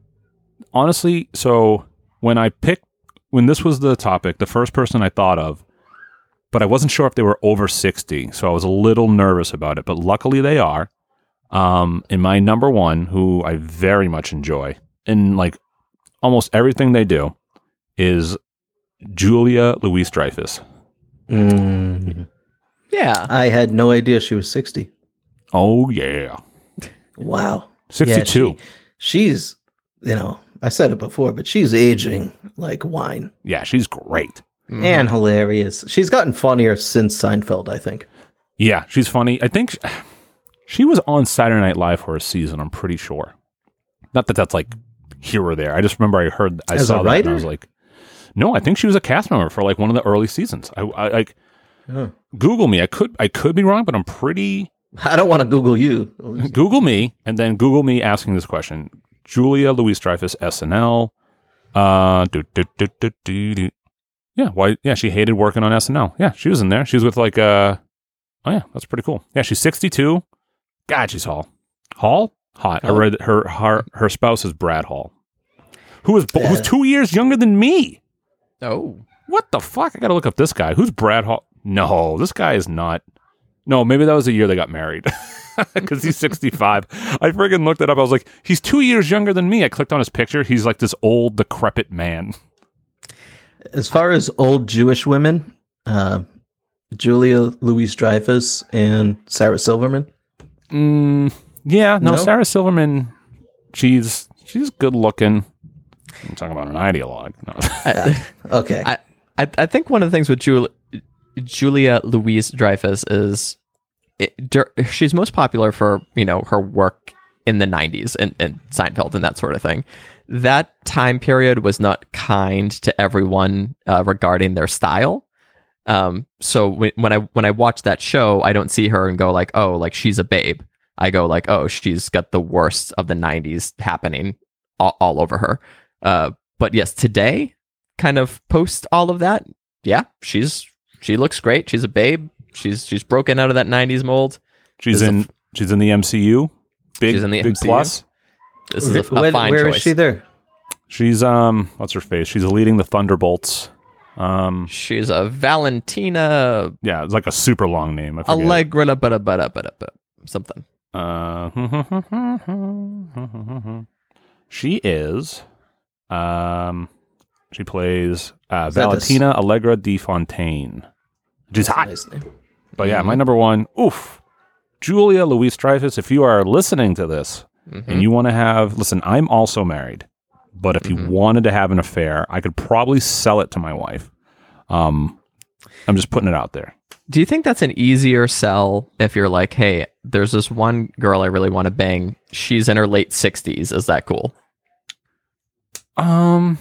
honestly. So when I picked, when this was the topic, the first person I thought of, but I wasn't sure if they were over 60. So I was a little nervous about it, but luckily they are. Um, and my number one, who I very much enjoy in like almost everything they do, is Julia Louise Dreyfus. Mm, Yeah. I had no idea she was 60. Oh, yeah. Wow. 62. She's, you know, I said it before, but she's aging like wine yeah, she's great. Mhm. and hilarious. She's gotten funnier since Seinfeld, I think. Yeah, she's funny. I think sh- she was on Saturday Night Live for a season. I'm pretty sure. Not that that's like here or there. I just remember I heard, I As saw that, and? I was like, no, I think she was a cast member for like one of the early seasons. I, I like Huh. Google me. I could, I could be wrong, but I'm pretty. I don't want to Google you. Google me, and then Google me asking this question: Julia Louise Dreyfus, SNL. Uh, do, do, do, do, do, do. Yeah, why? Yeah, she hated working on SNL. Yeah, she was in there. She was with like uh Oh yeah, that's pretty cool. Yeah, she's 62. God, she's Hall. Hall? Hot. I read that her her her spouse is Brad Hall. Who is Yeah. who's 2 years younger than me. Oh. What the fuck? I got to look up this guy. Who's Brad Hall? No, this guy is not. No, maybe that was the year they got married. Because he's 65. I friggin' looked it up. I was like, he's two years younger than me. I clicked on his picture. He's like this old, decrepit man. As far as old Jewish women, uh, Julia Louise Dreyfus and Sarah Silverman. Mm, yeah, no, No? Sarah Silverman, she's she's good looking. I'm talking about an ideologue. No. I, Okay. I, I, I think one of the things with Julia, Julia Louise Dreyfus is it, dur- she's most popular for you know her work in the 90s and, and Seinfeld and that sort of thing. That time period was not kind to everyone uh, regarding their style. Um, so when, when I when I watch that show, I don't see her and go like, oh, like she's a babe. I go like, oh, she's got the worst of the '90s happening all, all over her. Uh, but yes, today, kind of post all of that, yeah, she's she looks great. She's a babe. She's she's broken out of that '90s mold. She's This in f- she's in the MCU. Big She's in the big MCU. plus. This is a, a When- fine where choice. is she there? She's um what's her face? She's leading the Thunderbolts. Um She's a Valentina yeah, it's like a super long name. I forget. Allegra, bada bada bada bada something. Uh, she is. Um, she plays uh, Valentina Allegra de Fontaine. She's hot. Nice. But yeah, my number one. Oof, Julia Louise Dreyfus. If you are listening to this Mm-hmm. and you want to have, listen, I'm also married. But if you wanted to have an affair, I could probably sell it to my wife. Um, I'm just putting it out there. Do you think that's an easier sell if you're like, hey, there's this one girl I really want to bang. She's in her late 60s. Is that cool? Um,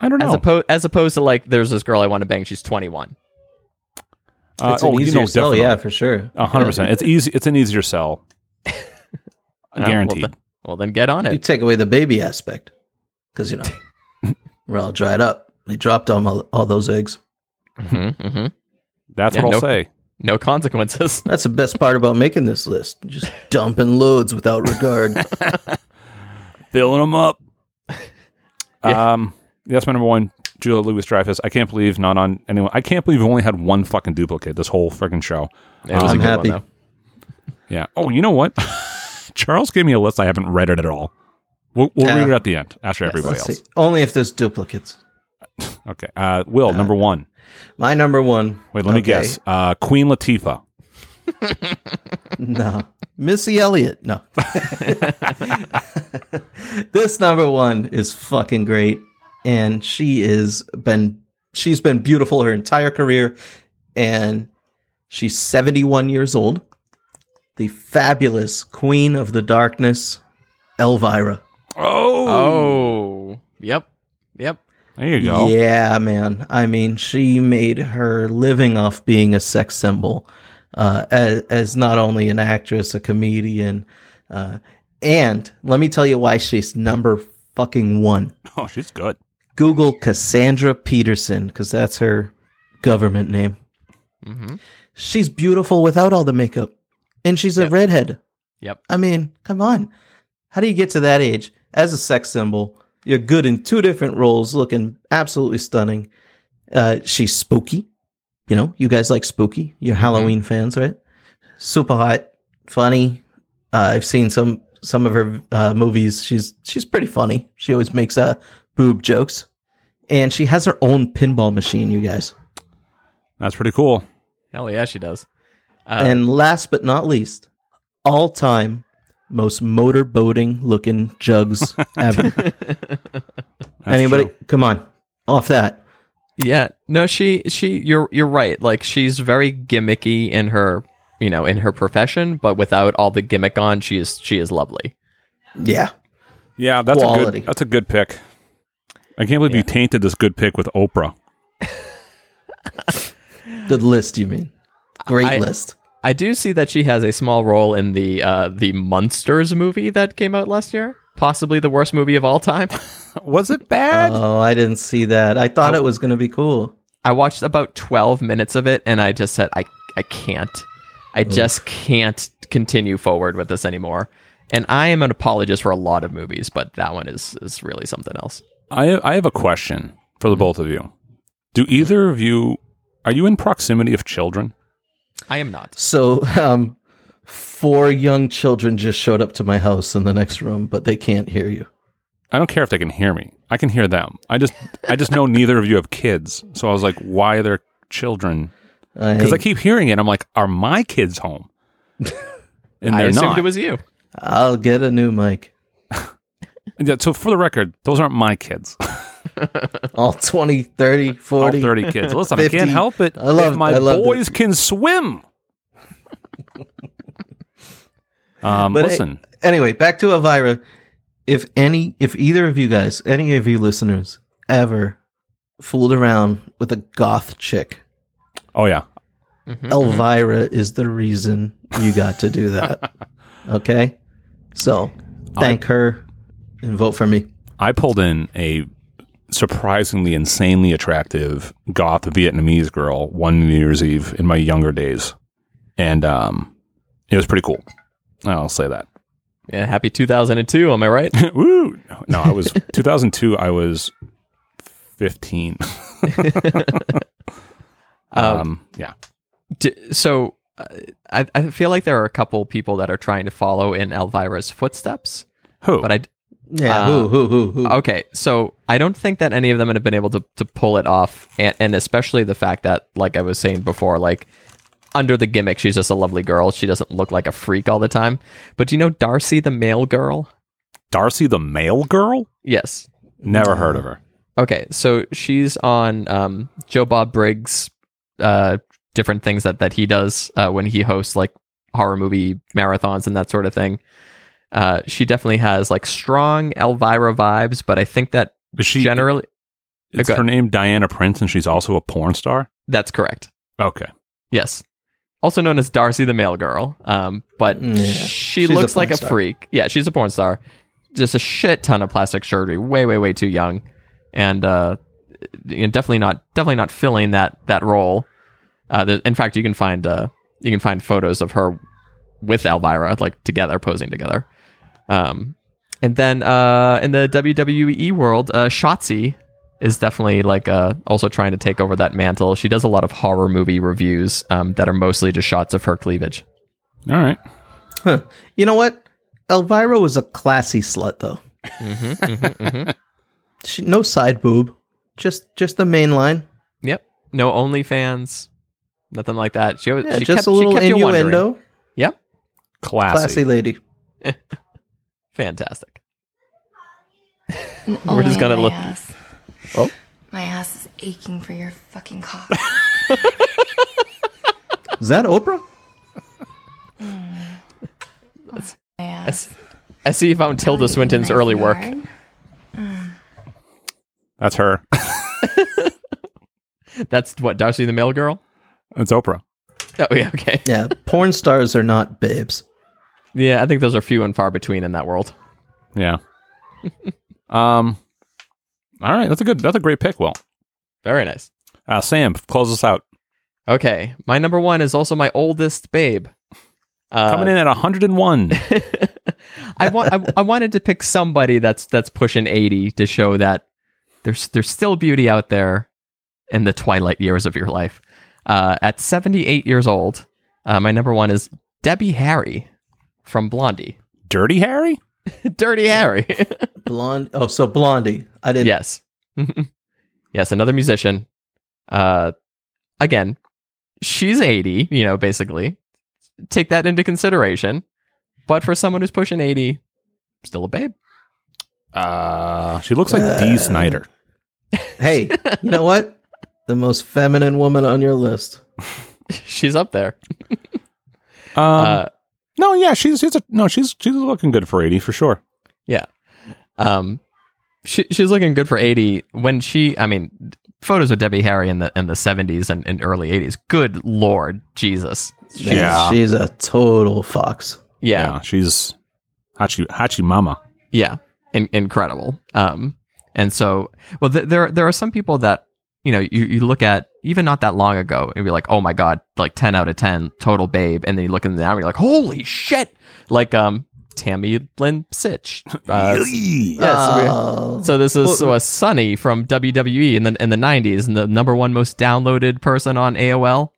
I don't know. As, opposed, as opposed to like, there's this girl I want to bang. She's 21. Uh, It's an oh, you easier know, sell, definitely. yeah, for sure. Hundred percent. It's easy. It's an easier sell. Uh, well, Guaranteed. then- Well, then get on You it. take away the baby aspect, because you know we're all dried up. They dropped all, all those eggs. hmm hmm That's Yeah, what I'll no- say. No consequences. That's the best part about making this list. Just dumping loads without regard. Filling them up. Um, that's my number one. Julia Louis Dreyfus. I can't believe not on anyone. I can't believe we only had one fucking duplicate this whole freaking show. It was a I'm happy. one. Yeah. Oh, you know what? Charles gave me a list. I haven't read it at all. We'll, we'll Yeah. read it at the end after everybody else. see. Only if there's duplicates. Okay. Uh, Will number one. My number one. Wait, let me guess. Uh, Queen Latifah. No. Missy Elliott. No. this number one is fucking great. And she is been she's been beautiful her entire career. And she's 71 years old. The fabulous Queen of the Darkness, Elvira. Oh, Oh, yep. Yep. there you go. Yeah, man. I mean, she made her living off being a sex symbol, uh, as, as not only an actress, a comedian, uh, and let me tell you why she's number fucking one. Oh, she's good. Google Cassandra Peterson because that's her government name. hmm She's beautiful without all the makeup, and she's a Yep. redhead. Yep. I mean, come on. How do you get to that age as a sex symbol? You're good in two different roles, looking absolutely stunning. Uh, she's spooky. You know, you guys like spooky. You're Halloween fans, right? Super hot, funny. Uh, I've seen some some of her uh, movies. She's she's pretty funny. She always makes uh, boob jokes, and she has her own pinball machine. You guys. That's pretty cool. Hell yeah, she does. Uh, and last but not least, all time most motorboating looking jugs ever. Anybody? true. Come on, off that. Yeah, no, she she you're you're right. Like she's very gimmicky in her you know in her profession, but without all the gimmick on, she is she is lovely. Yeah, Yeah, that's a Quality. good. That's a good pick. I can't believe you tainted this good pick with Oprah. the list. You mean? Great I- list. I do see that she has a small role in the uh, the Monsters movie that came out last year, possibly the worst movie of all time. Was it bad? Oh, I didn't see that. I thought it was going to be cool. I watched about 12 minutes of it and I just said I I can't. I just can't continue forward with this anymore. And I am an apologist for a lot of movies, but that one is is really something else. I I have a question for the both of you. Do either of you are you in proximity of children? I am not. So, um, four young children just showed up to my house in the next room, but they can't hear you. I don't care if they can hear me. I can hear them. I just I just know neither of you have kids. So I was like, why are there children? Because I keep hearing it. I'm like, are my kids home? And I they're assumed not. it was you. I'll get a new mic. Yeah, so for the record, those aren't my kids. All 20, 30, All 40. 30 kids. Listen, I can't help it. I love- if my I love boys can swim. Um, But, listen, Anyway, back to Elvira. If any, if either of you guys, any of you listeners, ever fooled around with a goth chick, oh yeah, Mhm. Elvira is the reason you got to do that. okay, so thank her and vote for me. I pulled in a surprisingly insanely attractive goth Vietnamese girl one New Year's Eve in my younger days, and um, it was pretty cool. I'll say that. Yeah, happy 2002. Am I right? Woo! No, I was 2002. I was 15. um, yeah. D- so uh, I, I feel like there are a couple people that are trying to follow in Elvira's footsteps, Who? but I Yeah, Uh, who, who, who, who? okay. So I don't think that any of them have been able to to pull it off, and, and especially the fact that, like I was saying before, like under the gimmick, she's just a lovely girl. She doesn't look like a freak all the time. But do you know Darcy, the Mail Girl? Darcy the Mail Girl? Yes. Never heard of her. Okay, so she's on um, Joe Bob Briggs, uh, different things that that he does uh, when he hosts like horror movie marathons and that sort of thing. Uh, she definitely has like strong Elvira vibes, but I think that Is she generally Is Okay. her name Diana Prince and she's also a porn star? that's correct. Okay. Yes, also known as Darcy the Mail Girl. Um, but Mm, Yeah. she She's a looks like porn a star. freak. Yeah, she's a porn star. Just a shit ton of plastic surgery, way, way, way too young, and uh, definitely not, definitely not filling that that role. Uh, the, in fact, you can find uh, you can find photos of her with Elvira, like together, posing together. Um, and then uh, in the WWE world, uh, Shotzi is definitely like uh, also trying to take over that mantle. She does a lot of horror movie reviews um, that are mostly just shots of her cleavage. All right. Huh. You know what? Elvira was a classy slut, though. Mm-hmm, She, no side boob, just just the main line. Yep. No OnlyFans. Nothing like that. She, always- Yeah, she just kept, a little she kept you innuendo. Yep. Classy. Classy lady. Fantastic. Oh, We're just oh gonna look- Ass. Oh. My ass is aching for your fucking cock. Is that Oprah? Mm. my ass. I see you found Tilda Swinton's early work. Hard. Mm. That's her. That's what Darcy the Mail Girl. It's Oprah. Oh yeah, okay. Yeah, porn stars are not babes. Yeah, I think those are few and far between in that world. Yeah. um. All right. That's a good. That's a great pick. Well, Very nice. uh, Sam, close us out. Okay, my number one is also my oldest babe. Uh, Coming in at 101. I want. I, I wanted to pick somebody that's that's pushing eighty to show that there's there's still beauty out there in the twilight years of your life. Uh, at seventy eight years old, uh, my number one is Debbie Harry from Blondie. Dirty Harry. Dirty Harry. Blonde. Oh, so Blondie. I didn't. yes, yes, another musician. Uh, again, she's eighty. You know, basically, take that into consideration. But for someone who's pushing eighty, still a babe. Uh, she looks like Dee Snider. Hey, you know what? The most feminine woman on your list. She's up there. Um, uh, no, yeah, she's she's a, no, she's she's looking good for 80 for sure. Yeah. Um, she, she's looking good for 80 when she, I mean, photos of Debbie Harry in the, in the 70s and, and early 80s. Good Lord Jesus. Man, Yeah. she's a total fox. Yeah. Yeah, she's Hachi Hachi Mama. Yeah. In, incredible. Um, and so, well, th- there, there are some people that, you know, you, you look at even not that long ago and be like, oh my God, like 10 out of 10 total babe. And then you look in the now and you're like, holy shit. Like, um, Tammy Lynn Sytch. Uh, yes. we- Oh. So this is Well- uh, Sunny from WWE in the in the nineties and the number one most downloaded person on AOL.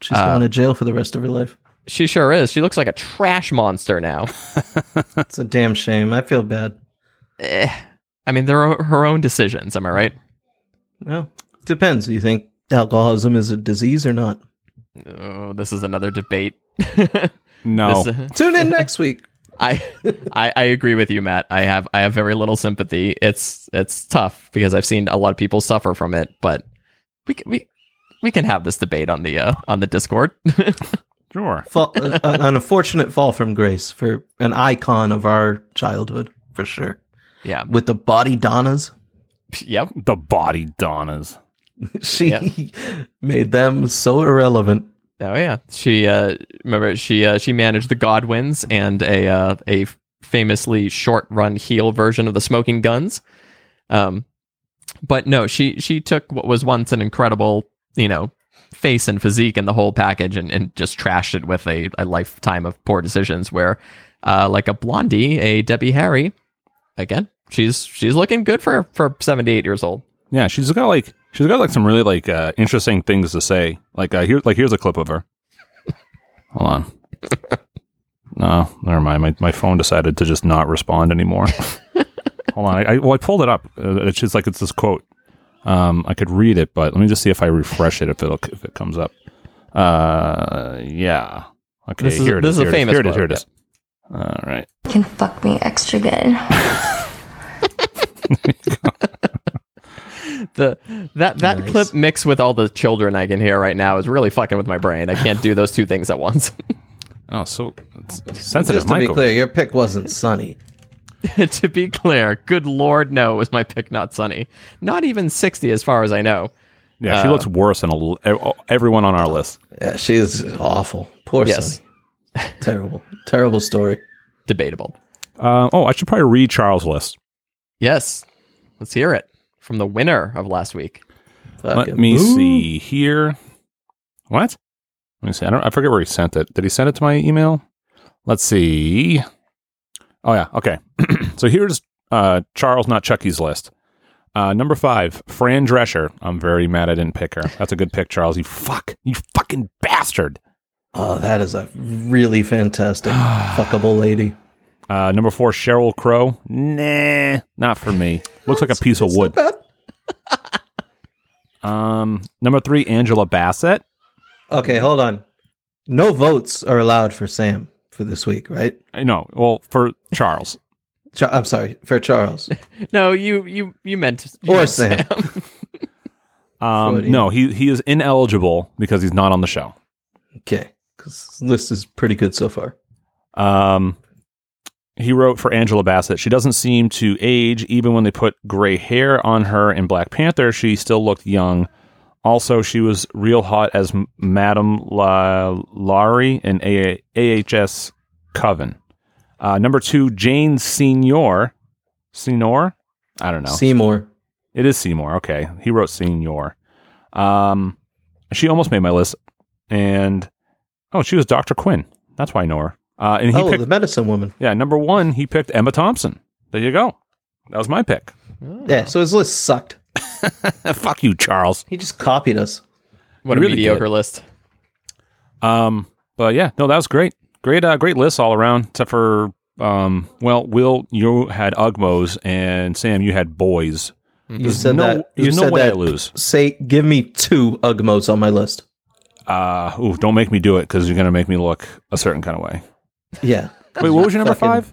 she's uh, going to jail for the rest of her life. She sure is. She looks like a trash monster now. It's a damn shame. I feel bad. Eh. I mean, they're her own decisions. Am I right? Well, depends. Do you think alcoholism is a disease or not? Oh, this is another debate. No. This- uh, Tune in next week. I, I I agree with you, Matt. I have I have very little sympathy. It's it's tough because I've seen a lot of people suffer from it, but we can, we we can have this debate on the uh, on the Discord. Sure. fall, uh, an unfortunate fall from grace for an icon of our childhood, for sure. Yeah. With the body Donnas, Yep. The body Donnas. she made them so irrelevant. Oh yeah. She uh remember she uh she managed the Godwins and a uh a famously short run heel version of the Smoking Gunns. Um but no, she she took what was once an incredible, you know, face and physique and the whole package and, and just trashed it with a, a lifetime of poor decisions where uh like a blondie, a Debbie Harry, again, she's she's looking good for for 78 years old. Yeah, she's got like she's got like some really like uh, interesting things to say. Like uh, here, like here's a clip of her. Hold on. No, never mind. My my phone decided to just not respond anymore. Hold on. I, I well, I pulled it up. Uh, It's just like it's this quote. Um, I could read it, but let me just see if I refresh it if it will if it comes up. Uh, yeah. Okay, This is- here it this is a Here it famous Here it is. Here it is. All right. Can fuck me extra good. the that that Nice. clip mixed with all the children I can hear right now is really fucking with my brain. I can't do those two things at once. Oh, so it's sensitive. Just to be clear, your pick wasn't Sunny. to be clear, good lord, no, it was my pick, not Sunny. Not even sixty, as far as I know. Yeah, she Uh, looks worse than a l- ev- everyone on our list. Yeah, she is awful. Poor Yes. Sunny. Terrible. Terrible story. Debatable. Uh, oh, I should probably read Charles' list. Yes, let's hear it from the winner of last week. Let Fucking me boo. see here. What? Let me see. I don't. I forget where he sent it. Did he send it to my email? Let's see. Oh yeah. Okay. so here's uh, Charles, not Chucky's list. Uh, number five, Fran Drescher. I'm very mad I didn't pick her. That's a good pick, Charles. You fuck. You fucking bastard. Oh, that is a really fantastic fuckable lady. Uh, number four, Sheryl Crow. Nah, not for me. Looks like a piece of wood. Um, number three, Angela Bassett. Okay, hold on. No votes are allowed for Sam for this week, right? I know. Well, for Charles. Cha- I'm sorry, for Charles. No, you you you meant you Or meant Sam. Um, no, he he is ineligible because he's not on the show. Okay, because this list is pretty good so far. Um, he wrote for Angela Bassett. She doesn't seem to age, even when they put gray hair on her in Black Panther. She still looked young. Also, she was real hot as M- Madame La- Laurie in A- AHS Coven. Uh, number two, Jane Senior. Senior? I don't know. Seymour. It is Seymour. Okay, he wrote Senior. Um, she almost made my list, and oh, she was Doctor Quinn. That's why I know her. Uh, and he oh, picked the medicine woman. yeah number one. He picked Emma Thompson. There you go. That was my pick. Yeah, so his list sucked. Fuck you, Charles. He just copied us. What a Really mediocre did. list. Um, but yeah, no, that was great. Great, uh, great list all around. Except for um, well, Will, you had Ugmos, and Sam, you had boys. You There's said no, that. You there's no said way that. I lose. Say, give me two Ugmos on my list. Uh, ooh, don't make me do it because you're gonna make me look a certain kind of way. Yeah. Wait, what was your number five?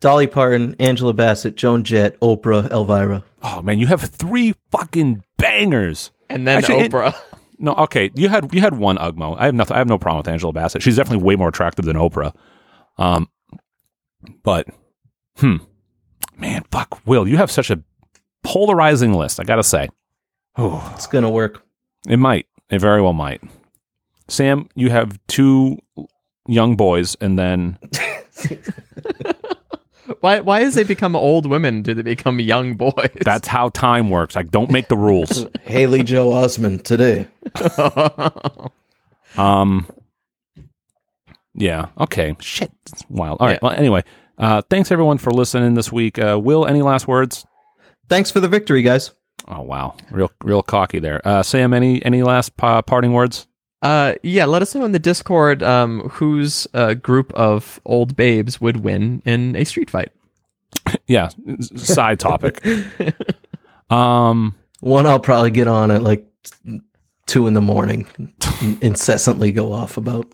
Dolly Parton, Angela Bassett, Joan Jett, Oprah, Elvira. Oh man, you have three fucking bangers. And then Actually, it- Oprah. No, okay, you had you had one Ugmo. I have nothing. I have no problem with Angela Bassett. She's definitely way more attractive than Oprah. Um, but hmm, man, fuck, Will, you have such a polarizing list. I gotta say, oh, It's gonna work. it might, it very well might. Sam, you have two young boys, and then Why why as they become old women do they become young boys? that's how time works. Like, don't make the rules. Haley Joel Osment today. Um. Yeah. Okay. Shit. It's wild. All right. Yeah. Well, anyway, uh, thanks everyone for listening this week. Uh, Will, any last words? Thanks for the victory, guys. Oh wow, real real cocky there. Uh, Sam, any any last pa- parting words? Uh, yeah, let us know in the Discord um, whose uh, group of old babes would win in a street fight. Yeah. Side topic. Um. One I'll probably get on at like two in the morning, incessantly go off about.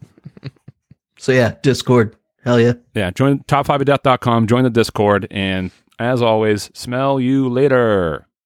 So yeah, Discord. Hell yeah. Yeah. Join top5ofdeath.com. Join the Discord, and as always, smell you later.